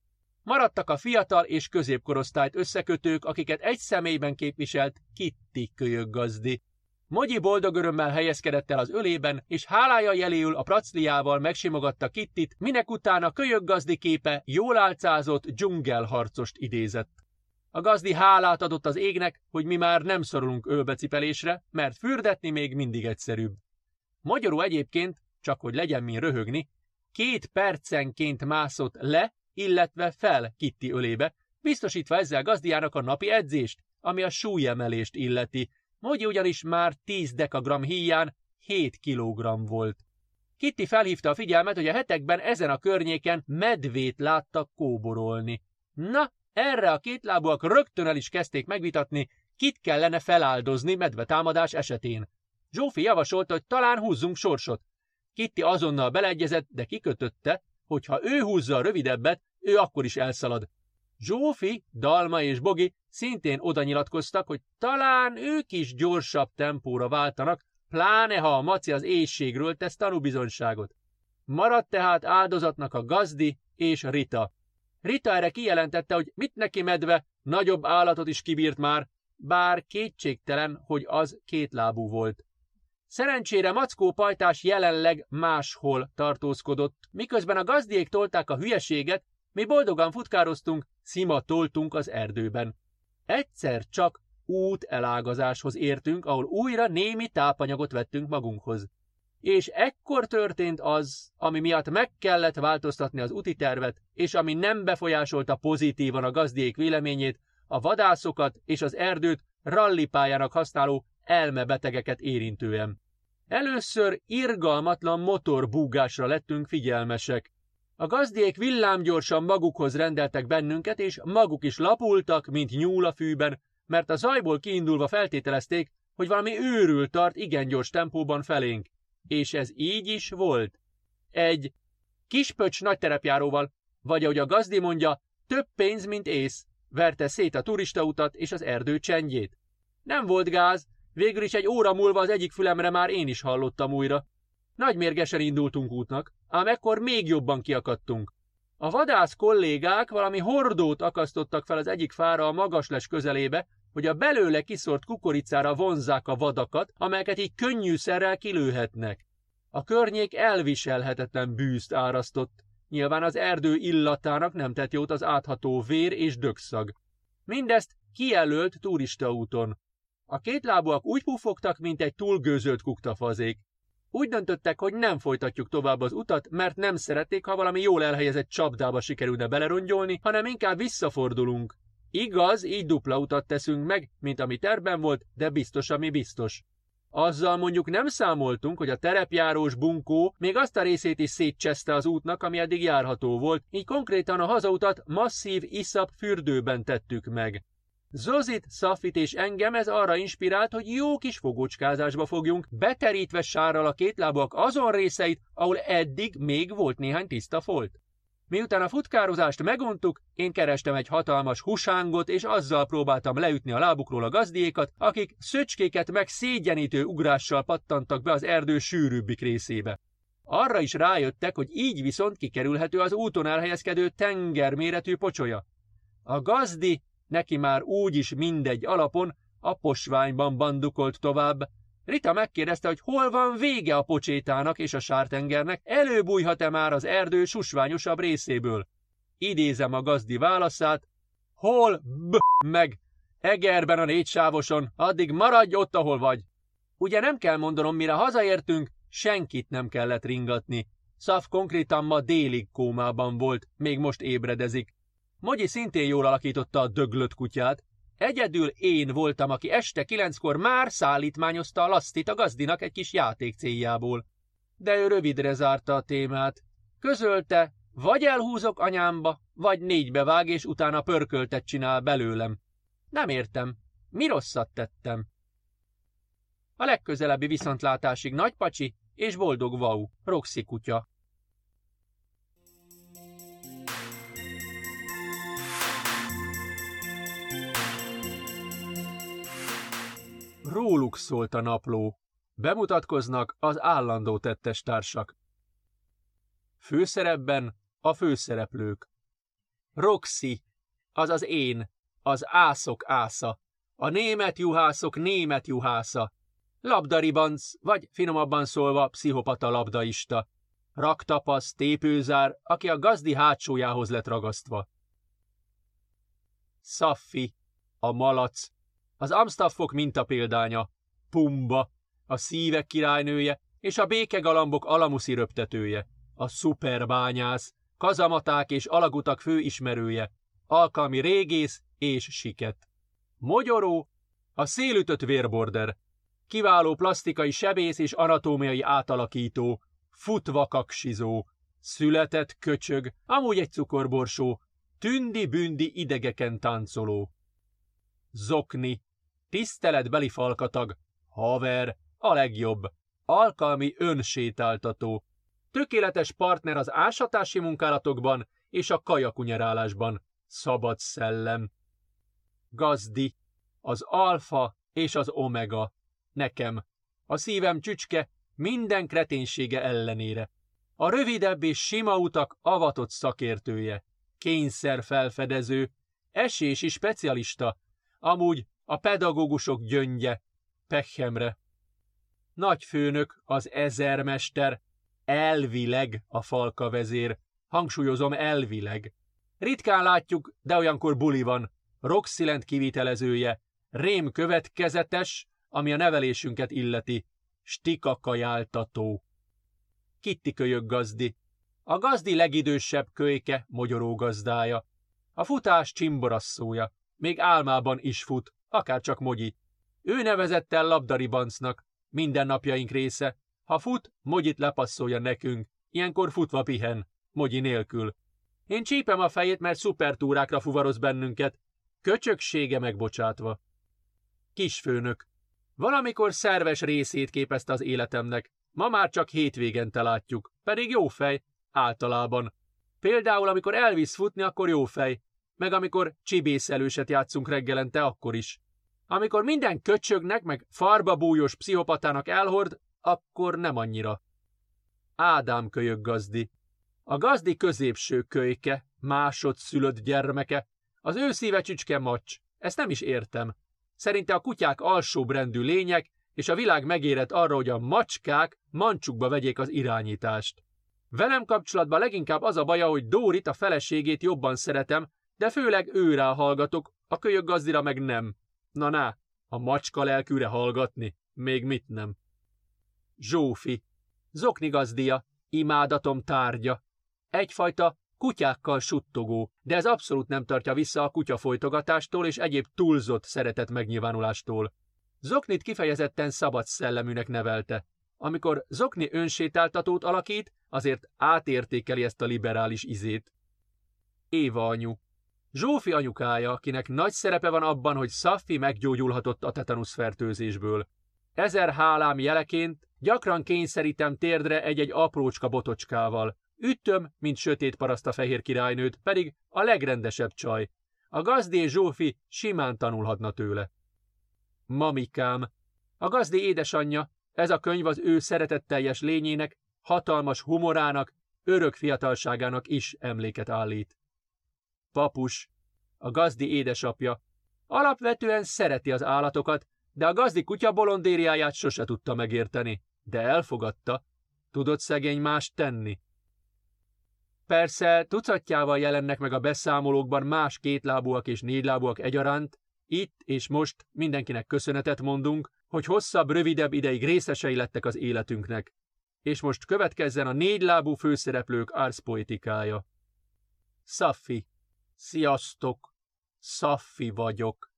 Maradtak a fiatal és középkorosztályt összekötők, akiket egy személyben képviselt Kitty kölyöggazdi. Mogyi boldog örömmel helyezkedett el az ölében, és hálája jeléül a pracliával megsimogatta Kittit, minek utána kölyöggazdi képe jól álcázott dzsungelharcost idézett. A gazdi hálát adott az égnek, hogy mi már nem szorulunk ölbecipelésre, mert fürdetni még mindig egyszerűbb. Magyarul egyébként, csak hogy legyen mi röhögni, két percenként mászott le illetve fel Kitty ölébe, biztosítva ezzel gazdiának a napi edzést, ami a súlyemelést illeti. Mogyi ugyanis már 10 dekagram híján 7 kilogramm volt. Kitty felhívta a figyelmet, hogy a hetekben ezen a környéken medvét láttak kóborolni. Na, erre a kétlábúak rögtön el is kezdték megvitatni, kit kellene feláldozni medvetámadás esetén. Zsófi javasolta, hogy talán húzzunk sorsot. Kitty azonnal beleegyezett, de kikötötte, hogy ha ő húzza a rövidebbet, ő akkor is elszalad. Zsófi, Dalma és Bogi szintén oda nyilatkoztak, hogy talán ők is gyorsabb tempóra váltanak, pláne ha a maci az éjségről tesz tanúbizonyságot. Maradt tehát áldozatnak a gazdi és Rita. Rita erre kijelentette, hogy mit neki medve, nagyobb állatot is kibírt már, bár kétségtelen, hogy az kétlábú volt. Szerencsére Mackó pajtás jelenleg máshol tartózkodott, miközben a gazdiék tolták a hülyeséget, mi boldogan futkároztunk, szima toltunk az erdőben. Egyszer csak út elágazáshoz értünk, ahol újra némi tápanyagot vettünk magunkhoz. És ekkor történt az, ami miatt meg kellett változtatni az úti tervet, és ami nem befolyásolta pozitívan a gazdiék véleményét, a vadászokat és az erdőt rallipályának használó elmebetegeket érintően. Először irgalmatlan motorbúgásra lettünk figyelmesek. A gazdiék villámgyorsan magukhoz rendeltek bennünket, és maguk is lapultak, mint nyúl a fűben, mert a zajból kiindulva feltételezték, hogy valami őrül tart igen gyors tempóban felénk. És ez így is volt. Egy kispöcs nagy terepjáróval, vagy ahogy a gazdi mondja, több pénz, mint ész, verte szét a turistautat és az erdő csendjét. Nem volt gáz, végül is egy óra múlva az egyik fülemre már én is hallottam újra. Nagy mérgesen indultunk útnak, ám ekkor még jobban kiakadtunk. A vadász kollégák valami hordót akasztottak fel az egyik fára a magasles közelébe, hogy a belőle kiszort kukoricára vonzzák a vadakat, amelyeket így könnyűszerrel kilőhetnek. A környék elviselhetetlen bűzt árasztott. Nyilván az erdő illatának nem tett jót az átható vér és dögszag. Mindezt kijelölt turistaúton. A kétlábúak úgy pufogtak, mint egy túlgőzölt kuktafazék. Úgy döntöttek, hogy nem folytatjuk tovább az utat, mert nem szerették, ha valami jól elhelyezett csapdába sikerülne belerongyolni, hanem inkább visszafordulunk. Igaz, így dupla utat teszünk meg, mint ami terben volt, de biztos, ami biztos. Azzal mondjuk nem számoltunk, hogy a terepjárós bunkó még azt a részét is szétcseszte az útnak, ami eddig járható volt, így konkrétan a hazautat masszív iszap fürdőben tettük meg. Zozit, Szafit és engem ez arra inspirált, hogy jó kis fogócskázásba fogjunk, beterítve sárral a kétlábak azon részeit, ahol eddig még volt néhány tiszta folt. Miután a futkározást meguntuk, én kerestem egy hatalmas husángot, és azzal próbáltam leütni a lábukról a gazdiékat, akik szöcskéket meg szégyenítő ugrással pattantak be az erdő sűrűbbik részébe. Arra is rájöttek, hogy így viszont kikerülhető az úton elhelyezkedő tengerméretű pocsolya. A gazdi, neki már úgyis mindegy alapon, a posványban bandukolt tovább, Rita megkérdezte, hogy hol van vége a pocsétának és a sártengernek, előbújhat-e már az erdő susványosabb részéből. Idézem a gazdi válaszát, hol b meg, Egerben a négysávoson, addig maradj ott, ahol vagy. Ugye nem kell mondanom, mire hazaértünk, senkit nem kellett ringatni. Szaf konkrétan ma délig kómában volt, még most ébredezik. Mogyi szintén jól alakította a döglött kutyát, Egyedül én voltam, aki este kilenckor már szállítmányozta a lasztit a gazdinak egy kis játék céljából. De ő rövidre zárta a témát. Közölte, vagy elhúzok anyámba, vagy négybe vág, és utána pörköltet csinál belőlem. Nem értem. Mi rosszat tettem? A legközelebbi viszontlátásig nagypacsi és boldog Vau, Roxy kutya. Róluk szólt a napló. Bemutatkoznak az állandó tettestársak. Főszerepben a főszereplők. Roxy, az az én, az ászok ásza, a német juhászok német juhásza, labdaribanc, vagy finomabban szólva pszichopata labdaista, raktapasz, tépőzár, aki a gazdi hátsójához lett ragasztva. Szaffi, a malac, az Amstaffok mintapéldánya, Pumba, a szívek királynője és a békegalambok alamuszi röptetője, a szuperbányász, kazamaták és alagutak főismerője, alkalmi régész és siket. Mogyoró, a szélütött vérborder, kiváló plastikai sebész és anatómiai átalakító, futva kaksizó, született köcsög, amúgy egy cukorborsó, tündi-bündi idegeken táncoló. Zokni, tiszteletbeli falkatag, haver, a legjobb, alkalmi önsétáltató, tökéletes partner az ásatási munkálatokban és a kajakunyerálásban, szabad szellem. Gazdi, az alfa és az omega, nekem, a szívem csücske minden kreténsége ellenére. A rövidebb és sima utak avatott szakértője, kényszer felfedező, esési specialista, amúgy a pedagógusok gyöngye, Pechemre. Nagyfőnök, az ezermester, elvileg a falka vezér, hangsúlyozom elvileg. Ritkán látjuk, de olyankor buli van, Roxilent kivitelezője, rém következetes, ami a nevelésünket illeti, stika kajáltató. Kitti kölyök gazdi. A gazdi legidősebb kölyke, mogyoró gazdája. A futás csimborasszója. Még álmában is fut, akár csak Mogyi. Ő nevezett el labdaribancnak, mindennapjaink része. Ha fut, Mogyit lepasszolja nekünk, ilyenkor futva pihen, Mogyi nélkül. Én csípem a fejét, mert szupertúrákra fuvaroz bennünket, köcsöksége megbocsátva. Kisfőnök. Valamikor szerves részét képezte az életemnek, ma már csak hétvégente látjuk, pedig jó fej, általában. Például, amikor elvisz futni, akkor jó fej, meg amikor csibészelőset játszunk reggelente, akkor is. Amikor minden köcsögnek, meg farba bújos pszichopatának elhord, akkor nem annyira. Ádám kölyök gazdi. A gazdi középső kölyke, másodszülött gyermeke, az ő szíve csücske macs. Ezt nem is értem. Szerinte a kutyák alsóbrendű lények, és a világ megérett arra, hogy a macskák mancsukba vegyék az irányítást. Velem kapcsolatban leginkább az a baja, hogy Dórit, a feleségét jobban szeretem, de főleg őrá hallgatok, a kölyök gazdira meg nem. Na ná, a macska lelkűre hallgatni, még mit nem. Zsófi, zokni gazdia, imádatom tárgya. Egyfajta kutyákkal suttogó, de ez abszolút nem tartja vissza a kutyafolytogatástól és egyéb túlzott szeretet megnyilvánulástól. Zoknit kifejezetten szabad szelleműnek nevelte. Amikor Zokni önsétáltatót alakít, azért átértékeli ezt a liberális izét. Éva anyu. Zsófi anyukája, akinek nagy szerepe van abban, hogy Szaffi meggyógyulhatott a tetanusz fertőzésből. Ezer hálám jeleként gyakran kényszerítem térdre egy-egy aprócska botocskával. Üttöm, mint sötét paraszt a fehér királynőt, pedig a legrendesebb csaj. A gazdé Zsófi simán tanulhatna tőle. Mamikám. A gazdi édesanyja, ez a könyv az ő szeretetteljes lényének, hatalmas humorának, örök fiatalságának is emléket állít. Papus, a gazdi édesapja, alapvetően szereti az állatokat, de a gazdi kutya bolondériáját sose tudta megérteni, de elfogadta. Tudott szegény más tenni. Persze tucatjával jelennek meg a beszámolókban más kétlábúak és négylábúak egyaránt, itt és most mindenkinek köszönetet mondunk, hogy hosszabb, rövidebb ideig részesei lettek az életünknek. És most következzen a négylábú főszereplők árszpoetikája. Szaffi. Sziasztok! Szaffi vagyok.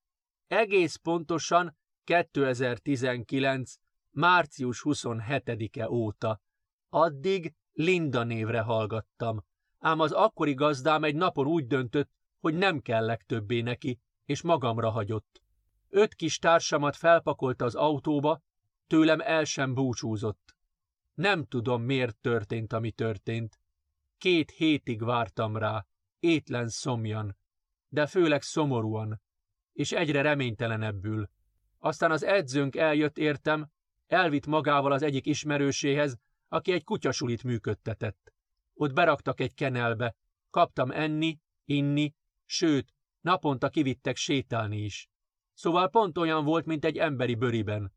Egész pontosan 2019. március 27-e óta. Addig Linda névre hallgattam. Ám az akkori gazdám egy napon úgy döntött, hogy nem kellek többé neki, és magamra hagyott. Öt kis társamat felpakolta az autóba, tőlem el sem búcsúzott. Nem tudom, miért történt, ami történt. Két hétig vártam rá, étlen szomjan, de főleg szomorúan, és egyre reménytelenebbül. Aztán az edzőnk eljött értem, elvitt magával az egyik ismerőséhez, aki egy kutyasulit működtetett. Ott beraktak egy kenelbe, kaptam enni, inni, sőt, naponta kivittek sétálni is. Szóval pont olyan volt, mint egy emberi bőriben.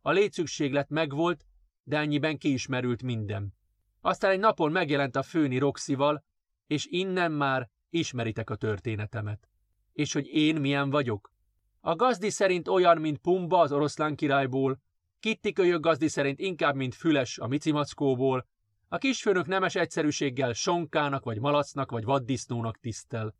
A létszükséglet megvolt, de ennyiben kiismerült minden. Aztán egy napon megjelent a főni Roxival, és innen már ismeritek a történetemet. És hogy én milyen vagyok? A gazdi szerint olyan, mint Pumba az oroszlán királyból, Kitty kölyök gazdi szerint inkább, mint Füles a micimackóból, a kisfőnök nemes egyszerűséggel sonkának, vagy malacnak, vagy vaddisznónak tisztel.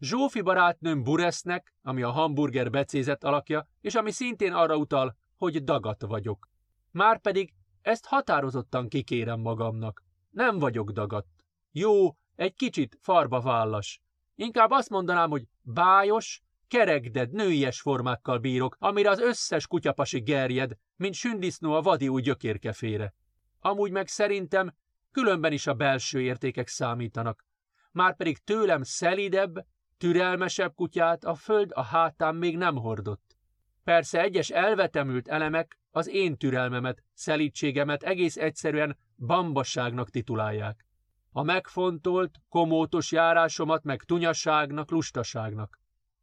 Zsófi barátnőm Buresznek, ami a hamburger becézett alakja, és ami szintén arra utal, hogy dagat vagyok. Márpedig ezt határozottan kikérem magamnak. Nem vagyok dagat. Jó, egy kicsit farba vállas. Inkább azt mondanám, hogy bájos, kerekded, nőies formákkal bírok, amire az összes kutyapasi gerjed, mint sündisznó a vadi új gyökérkefére. Amúgy meg szerintem különben is a belső értékek számítanak. Márpedig tőlem szelidebb, Türelmesebb kutyát a föld a hátán még nem hordott. Persze egyes elvetemült elemek az én türelmemet, szelítségemet egész egyszerűen bambasságnak titulálják. A megfontolt, komótos járásomat meg tunyasságnak, lustaságnak.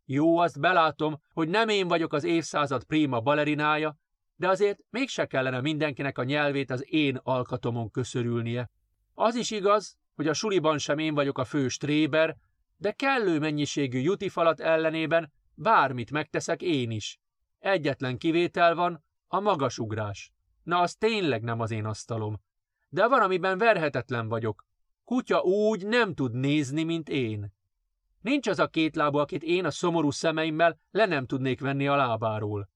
Jó, azt belátom, hogy nem én vagyok az évszázad prima balerinája, de azért mégse kellene mindenkinek a nyelvét az én alkatomon köszörülnie. Az is igaz, hogy a suliban sem én vagyok a fő stréber, de kellő mennyiségű jutifalat ellenében bármit megteszek én is. Egyetlen kivétel van, a magasugrás. Na, az tényleg nem az én asztalom. De van, amiben verhetetlen vagyok. Kutya úgy nem tud nézni, mint én. Nincs az a két lába, akit én a szomorú szemeimmel le nem tudnék venni a lábáról.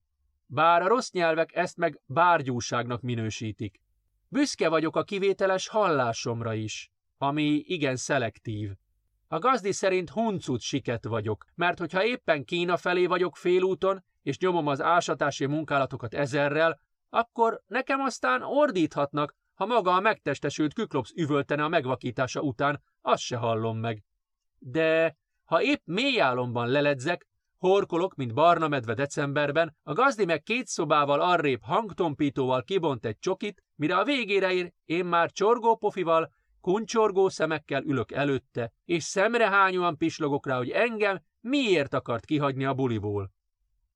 Bár a rossz nyelvek ezt meg bárgyúságnak minősítik. Büszke vagyok a kivételes hallásomra is, ami igen szelektív. A gazdi szerint huncut siket vagyok, mert hogyha éppen Kína felé vagyok félúton, és nyomom az ásatási munkálatokat ezerrel, akkor nekem aztán ordíthatnak, ha maga a megtestesült küklopsz üvöltene a megvakítása után, azt se hallom meg. De ha épp mély álomban leledzek, horkolok, mint barna medve decemberben, a gazdi meg két szobával arrébb hangtompítóval kibont egy csokit, mire a végére ér, én már csorgópofival, kuncsorgó szemekkel ülök előtte, és szemrehányóan pislogok rá, hogy engem miért akart kihagyni a buliból.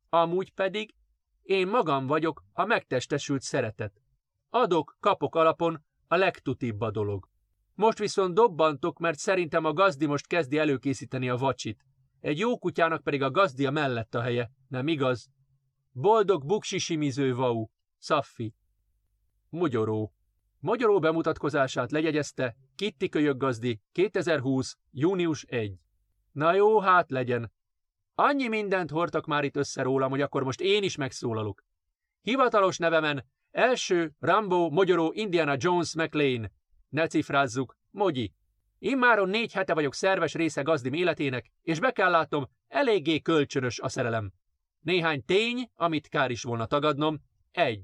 Amúgy pedig én magam vagyok a megtestesült szeretet. Adok, kapok alapon a legtutibb a dolog. Most viszont dobbantok, mert szerintem a gazdi most kezdi előkészíteni a vacsit. egy jó kutyának pedig a gazdia mellett a helye, nem igaz? Boldog buksisimiző vau, Szaffi. Mogyoró. Magyaró bemutatkozását legyegyezte Kitti Kölyöggazdi 2020. június 1. Na jó, hát legyen. Annyi mindent hordtak már itt össze rólam, hogy akkor most én is megszólalok. Hivatalos nevemen első Rambo, Magyaró, Indiana Jones, McLean. Ne cifrázzuk, Mogyi. Immáron négy hete vagyok szerves része gazdim életének, és be kell látnom, eléggé kölcsönös a szerelem. Néhány tény, amit kár is volna tagadnom. Egy.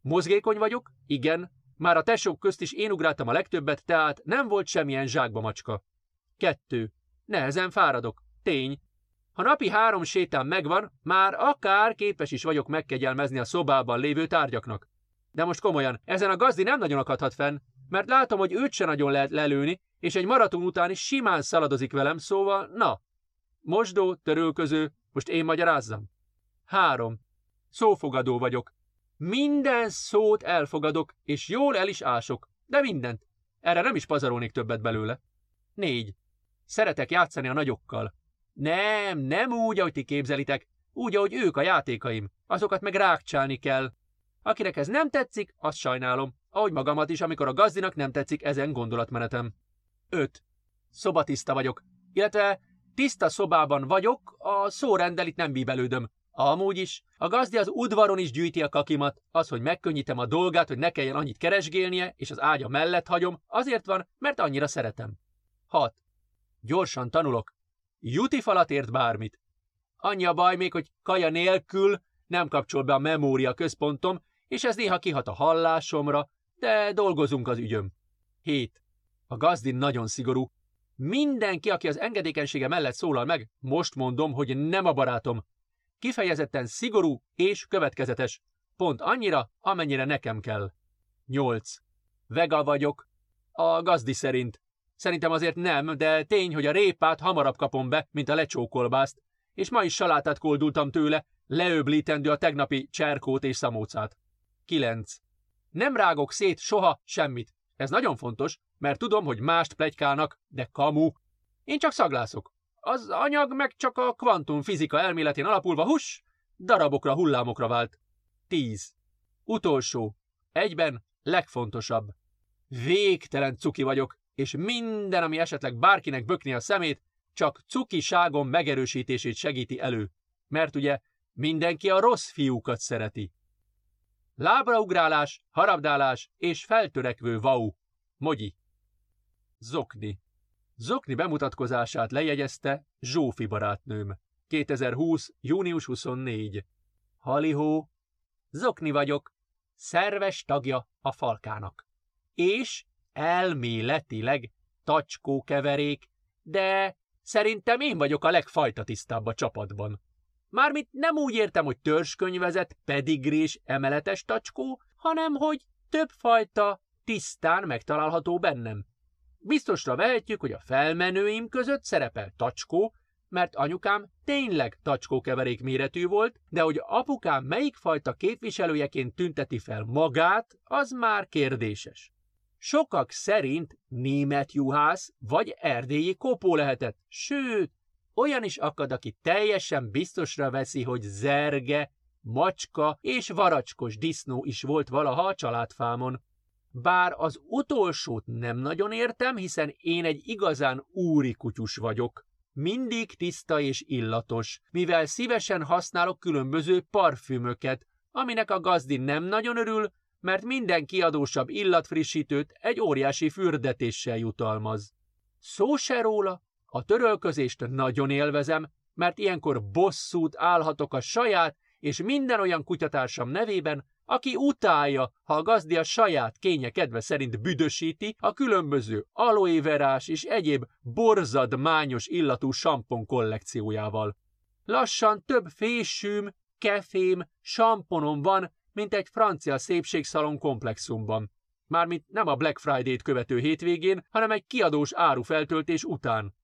Mozgékony vagyok, igen, már a tesók közt is én ugráltam a legtöbbet, tehát nem volt semmilyen zsákba macska. Kettő. Nehezen fáradok. Tény. Ha napi három sétám megvan, már akár képes is vagyok megkegyelmezni a szobában lévő tárgyaknak. De most komolyan, ezen a gazdi nem nagyon akadhat fenn, mert látom, hogy őt se nagyon lehet lelőni, és egy maraton után is simán szaladozik velem, szóval, na. Mosdó, törölköző, most én magyarázzam. Három. Szófogadó vagyok. Minden szót elfogadok, és jól el is ások, de mindent. Erre nem is pazarolnék többet belőle. Négy. Szeretek játszani a nagyokkal. Nem, nem úgy, ahogy ti képzelitek, úgy, ahogy ők a játékaim. Azokat meg rákcsálni kell. Akinek ez nem tetszik, azt sajnálom, ahogy magamat is, amikor a gazdinak nem tetszik ezen gondolatmenetem. 5. Szobatiszta vagyok, illetve tiszta szobában vagyok, a szórendel itt nem bíbelődöm. Amúgy is, a gazdi az udvaron is gyűjti a kakimat, az, hogy megkönnyítem a dolgát, hogy ne kelljen annyit keresgélnie, és az ágya mellett hagyom, azért van, mert annyira szeretem. 6. Gyorsan tanulok. Juti falat ért bármit. Annyi a baj még, hogy kaja nélkül nem kapcsol be a memória központom, és ez néha kihat a hallásomra, de dolgozunk az ügyöm. 7. A gazdin nagyon szigorú. Mindenki, aki az engedékenysége mellett szólal meg, most mondom, hogy nem a barátom, Kifejezetten szigorú és következetes. Pont annyira, amennyire nekem kell. 8. Vega vagyok. A gazdi szerint. Szerintem azért nem, de tény, hogy a répát hamarabb kapom be, mint a lecsókolbászt, és ma is salátát koldultam tőle, leöblítendő a tegnapi cserkót és szamócát. 9. Nem rágok szét soha semmit. Ez nagyon fontos, mert tudom, hogy mást plegykálnak, de kamu. Én csak szaglászok. Az anyag meg csak a kvantumfizika elméletén alapulva hus, darabokra, hullámokra vált. 10. Utolsó. Egyben legfontosabb. Végtelen cuki vagyok, és minden, ami esetleg bárkinek bökni a szemét, csak cukiságom megerősítését segíti elő. Mert ugye mindenki a rossz fiúkat szereti. Lábraugrálás, harabdálás és feltörekvő vau. Mogyi. Zokni. Zokni bemutatkozását lejegyezte Zsófi barátnőm. 2020. június 24. Halihó, Zokni vagyok, szerves tagja a falkának. És elméletileg tacskó keverék, de szerintem én vagyok a legfajtatisztább a csapatban. Mármint nem úgy értem, hogy törzskönyvezet, pedigrés, emeletes tacskó, hanem hogy több fajta tisztán megtalálható bennem. Biztosra vehetjük, hogy a felmenőim között szerepel tacskó, mert anyukám tényleg tacskó keverék méretű volt, de hogy apukám melyik fajta képviselőjeként tünteti fel magát, az már kérdéses. Sokak szerint német juhász vagy erdélyi kopó lehetett, sőt, olyan is akad, aki teljesen biztosra veszi, hogy zerge, macska és varacskos disznó is volt valaha a családfámon. Bár az utolsót nem nagyon értem, hiszen én egy igazán úri kutyus vagyok. Mindig tiszta és illatos, mivel szívesen használok különböző parfümöket, aminek a gazdi nem nagyon örül, mert minden kiadósabb illatfrissítőt egy óriási fürdetéssel jutalmaz. Szó se róla, a törölközést nagyon élvezem, mert ilyenkor bosszút állhatok a saját és minden olyan kutyatársam nevében, aki utálja, ha a gazdi a saját kénye kedve szerint büdösíti a különböző aloeverás és egyéb borzadmányos illatú sampon kollekciójával. Lassan több fésűm, kefém, samponom van, mint egy francia szépségszalon komplexumban. Mármint nem a Black Friday-t követő hétvégén, hanem egy kiadós árufeltöltés után.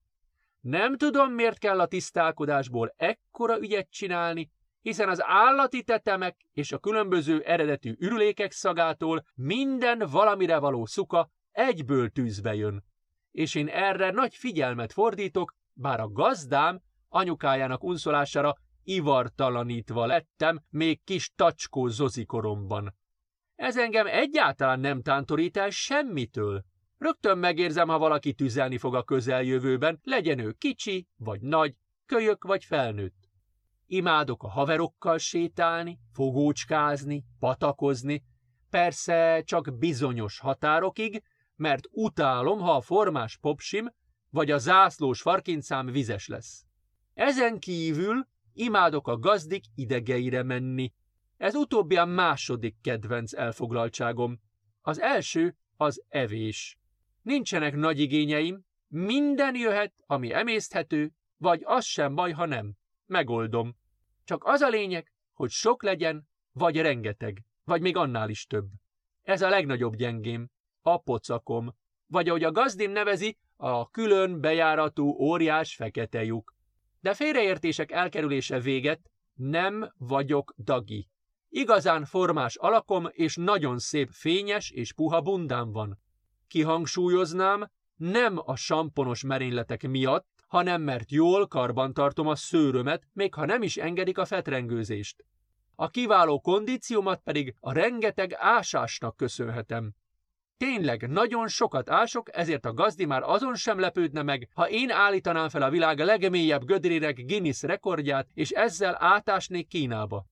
Nem tudom, miért kell a tisztálkodásból ekkora ügyet csinálni, hiszen az állati tetemek és a különböző eredetű ürülékek szagától minden valamire való szuka egyből tűzbe jön. És én erre nagy figyelmet fordítok, bár a gazdám anyukájának unszolására ivartalanítva lettem még kis tacskó zozikoromban. Ez engem egyáltalán nem tántorít el semmitől. Rögtön megérzem, ha valaki tüzelni fog a közeljövőben, legyen ő kicsi vagy nagy, kölyök vagy felnőtt. Imádok a haverokkal sétálni, fogócskázni, patakozni, persze csak bizonyos határokig, mert utálom, ha a formás popsim vagy a zászlós farkincám vizes lesz. Ezen kívül imádok a gazdik idegeire menni. Ez utóbbi a második kedvenc elfoglaltságom. Az első az evés. Nincsenek nagy igényeim, minden jöhet, ami emészthető, vagy az sem baj, ha nem. Megoldom. Csak az a lényeg, hogy sok legyen, vagy rengeteg, vagy még annál is több. Ez a legnagyobb gyengém, a pocakom, vagy ahogy a gazdim nevezi, a külön bejáratú óriás fekete lyuk. De félreértések elkerülése véget, nem vagyok dagi. Igazán formás alakom és nagyon szép fényes és puha bundám van. Kihangsúlyoznám, nem a samponos merényletek miatt, hanem mert jól karban tartom a szőrömet, még ha nem is engedik a fetrengőzést. A kiváló kondíciómat pedig a rengeteg ásásnak köszönhetem. Tényleg, nagyon sokat ások, ezért a gazdi már azon sem lepődne meg, ha én állítanám fel a világ legmélyebb gödrérek Guinness rekordját, és ezzel átásnék Kínába.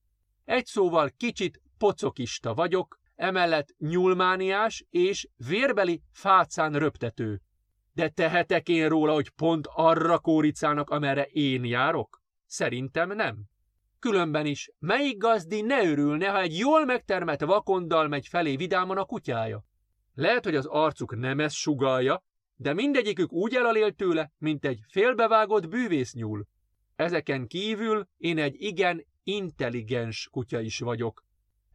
Egy szóval kicsit pocokista vagyok, emellett nyulmániás és vérbeli fácán röptető. De tehetek én róla, hogy pont arra kóricának, amerre én járok? Szerintem nem. Különben is, melyik gazdi ne örülne, ha egy jól megtermett vakonddal megy felé vidáman a kutyája? Lehet, hogy az arcuk nem ezt sugalja, de mindegyikük úgy elalél tőle, mint egy félbevágott bűvésznyúl. Ezeken kívül én egy igen intelligens kutya is vagyok.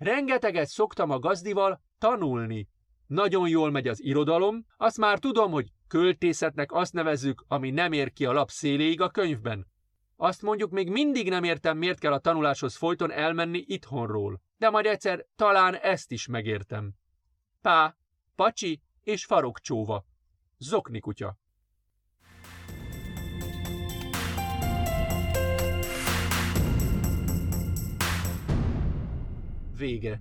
Rengeteget szoktam a gazdival tanulni. Nagyon jól megy az irodalom, azt már tudom, hogy költészetnek azt nevezzük, ami nem ér ki a lap széléig a könyvben. Azt mondjuk még mindig nem értem, miért kell a tanuláshoz folyton elmenni itthonról. De majd egyszer talán ezt is megértem. Pá, Pacsi és Farokcsóva. Zokni kutya. Vége.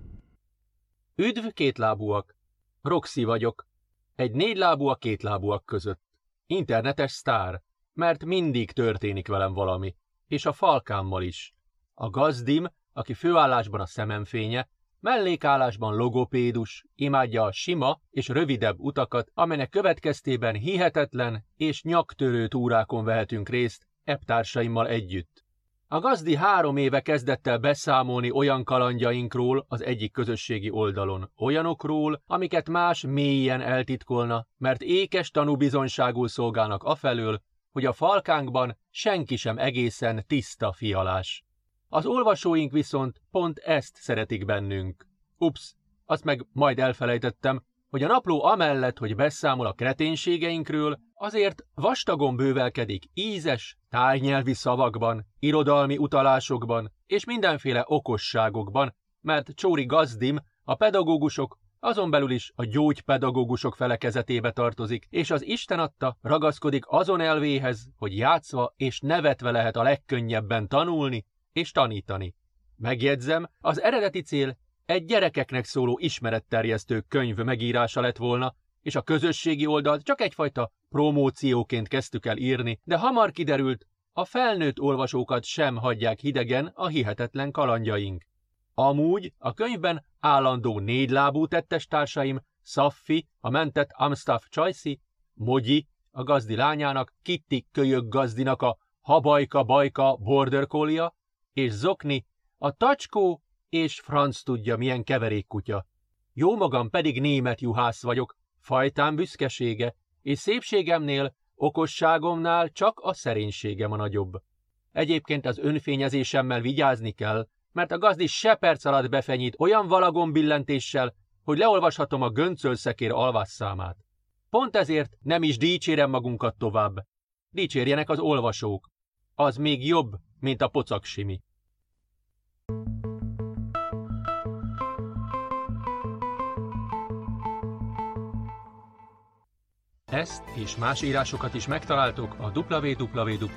Üdv kétlábúak. Roxy vagyok. Egy négylábú a kétlábúak között. Internetes sztár, mert mindig történik velem valami. És a falkámmal is. A gazdim, aki főállásban a szememfénye, Mellékállásban logopédus, imádja a sima és rövidebb utakat, amelynek következtében hihetetlen és nyaktörő túrákon vehetünk részt eptársaimmal együtt. A gazdi három éve kezdett el beszámolni olyan kalandjainkról az egyik közösségi oldalon, olyanokról, amiket más mélyen eltitkolna, mert ékes tanúbizonyságul szolgálnak afelől, hogy a falkánkban senki sem egészen tiszta fialás. Az olvasóink viszont pont ezt szeretik bennünk. Ups, azt meg majd elfelejtettem, hogy a napló amellett, hogy beszámol a kreténségeinkről, azért vastagon bővelkedik ízes, tájnyelvi szavakban, irodalmi utalásokban és mindenféle okosságokban, mert Csóri Gazdim, a pedagógusok, azon belül is a gyógypedagógusok felekezetébe tartozik, és az Isten adta ragaszkodik azon elvéhez, hogy játszva és nevetve lehet a legkönnyebben tanulni, és tanítani. Megjegyzem, az eredeti cél egy gyerekeknek szóló ismeretterjesztő könyv megírása lett volna, és a közösségi oldalt csak egyfajta promócióként kezdtük el írni, de hamar kiderült, a felnőtt olvasókat sem hagyják hidegen a hihetetlen kalandjaink. Amúgy a könyvben állandó négylábú tettestársaim, Szaffi, a mentett Amstaff Csajci, Mogyi, a gazdi lányának, Kitty kölyök gazdinak a habajka-bajka border collie és zokni, a tacskó és franc tudja milyen keverékkutya. Jó magam pedig német juhász vagyok, fajtám büszkesége, és szépségemnél, okosságomnál csak a szerénységem a nagyobb. Egyébként az önfényezésemmel vigyázni kell, mert a gazdi se perc alatt befenyít olyan valagon billentéssel, hogy leolvashatom a göncölszekér alvásszámát. Pont ezért nem is dicsérem magunkat tovább. Dicsérjenek az olvasók. Az még jobb, mint a pocaksimi. Ezt és más írásokat is megtaláltok a www.helma.hu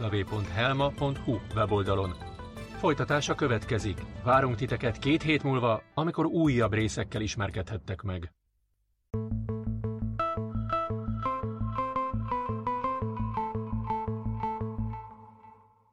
weboldalon. Folytatása következik. Várunk titeket két hét múlva, amikor újabb részekkel ismerkedhettek meg.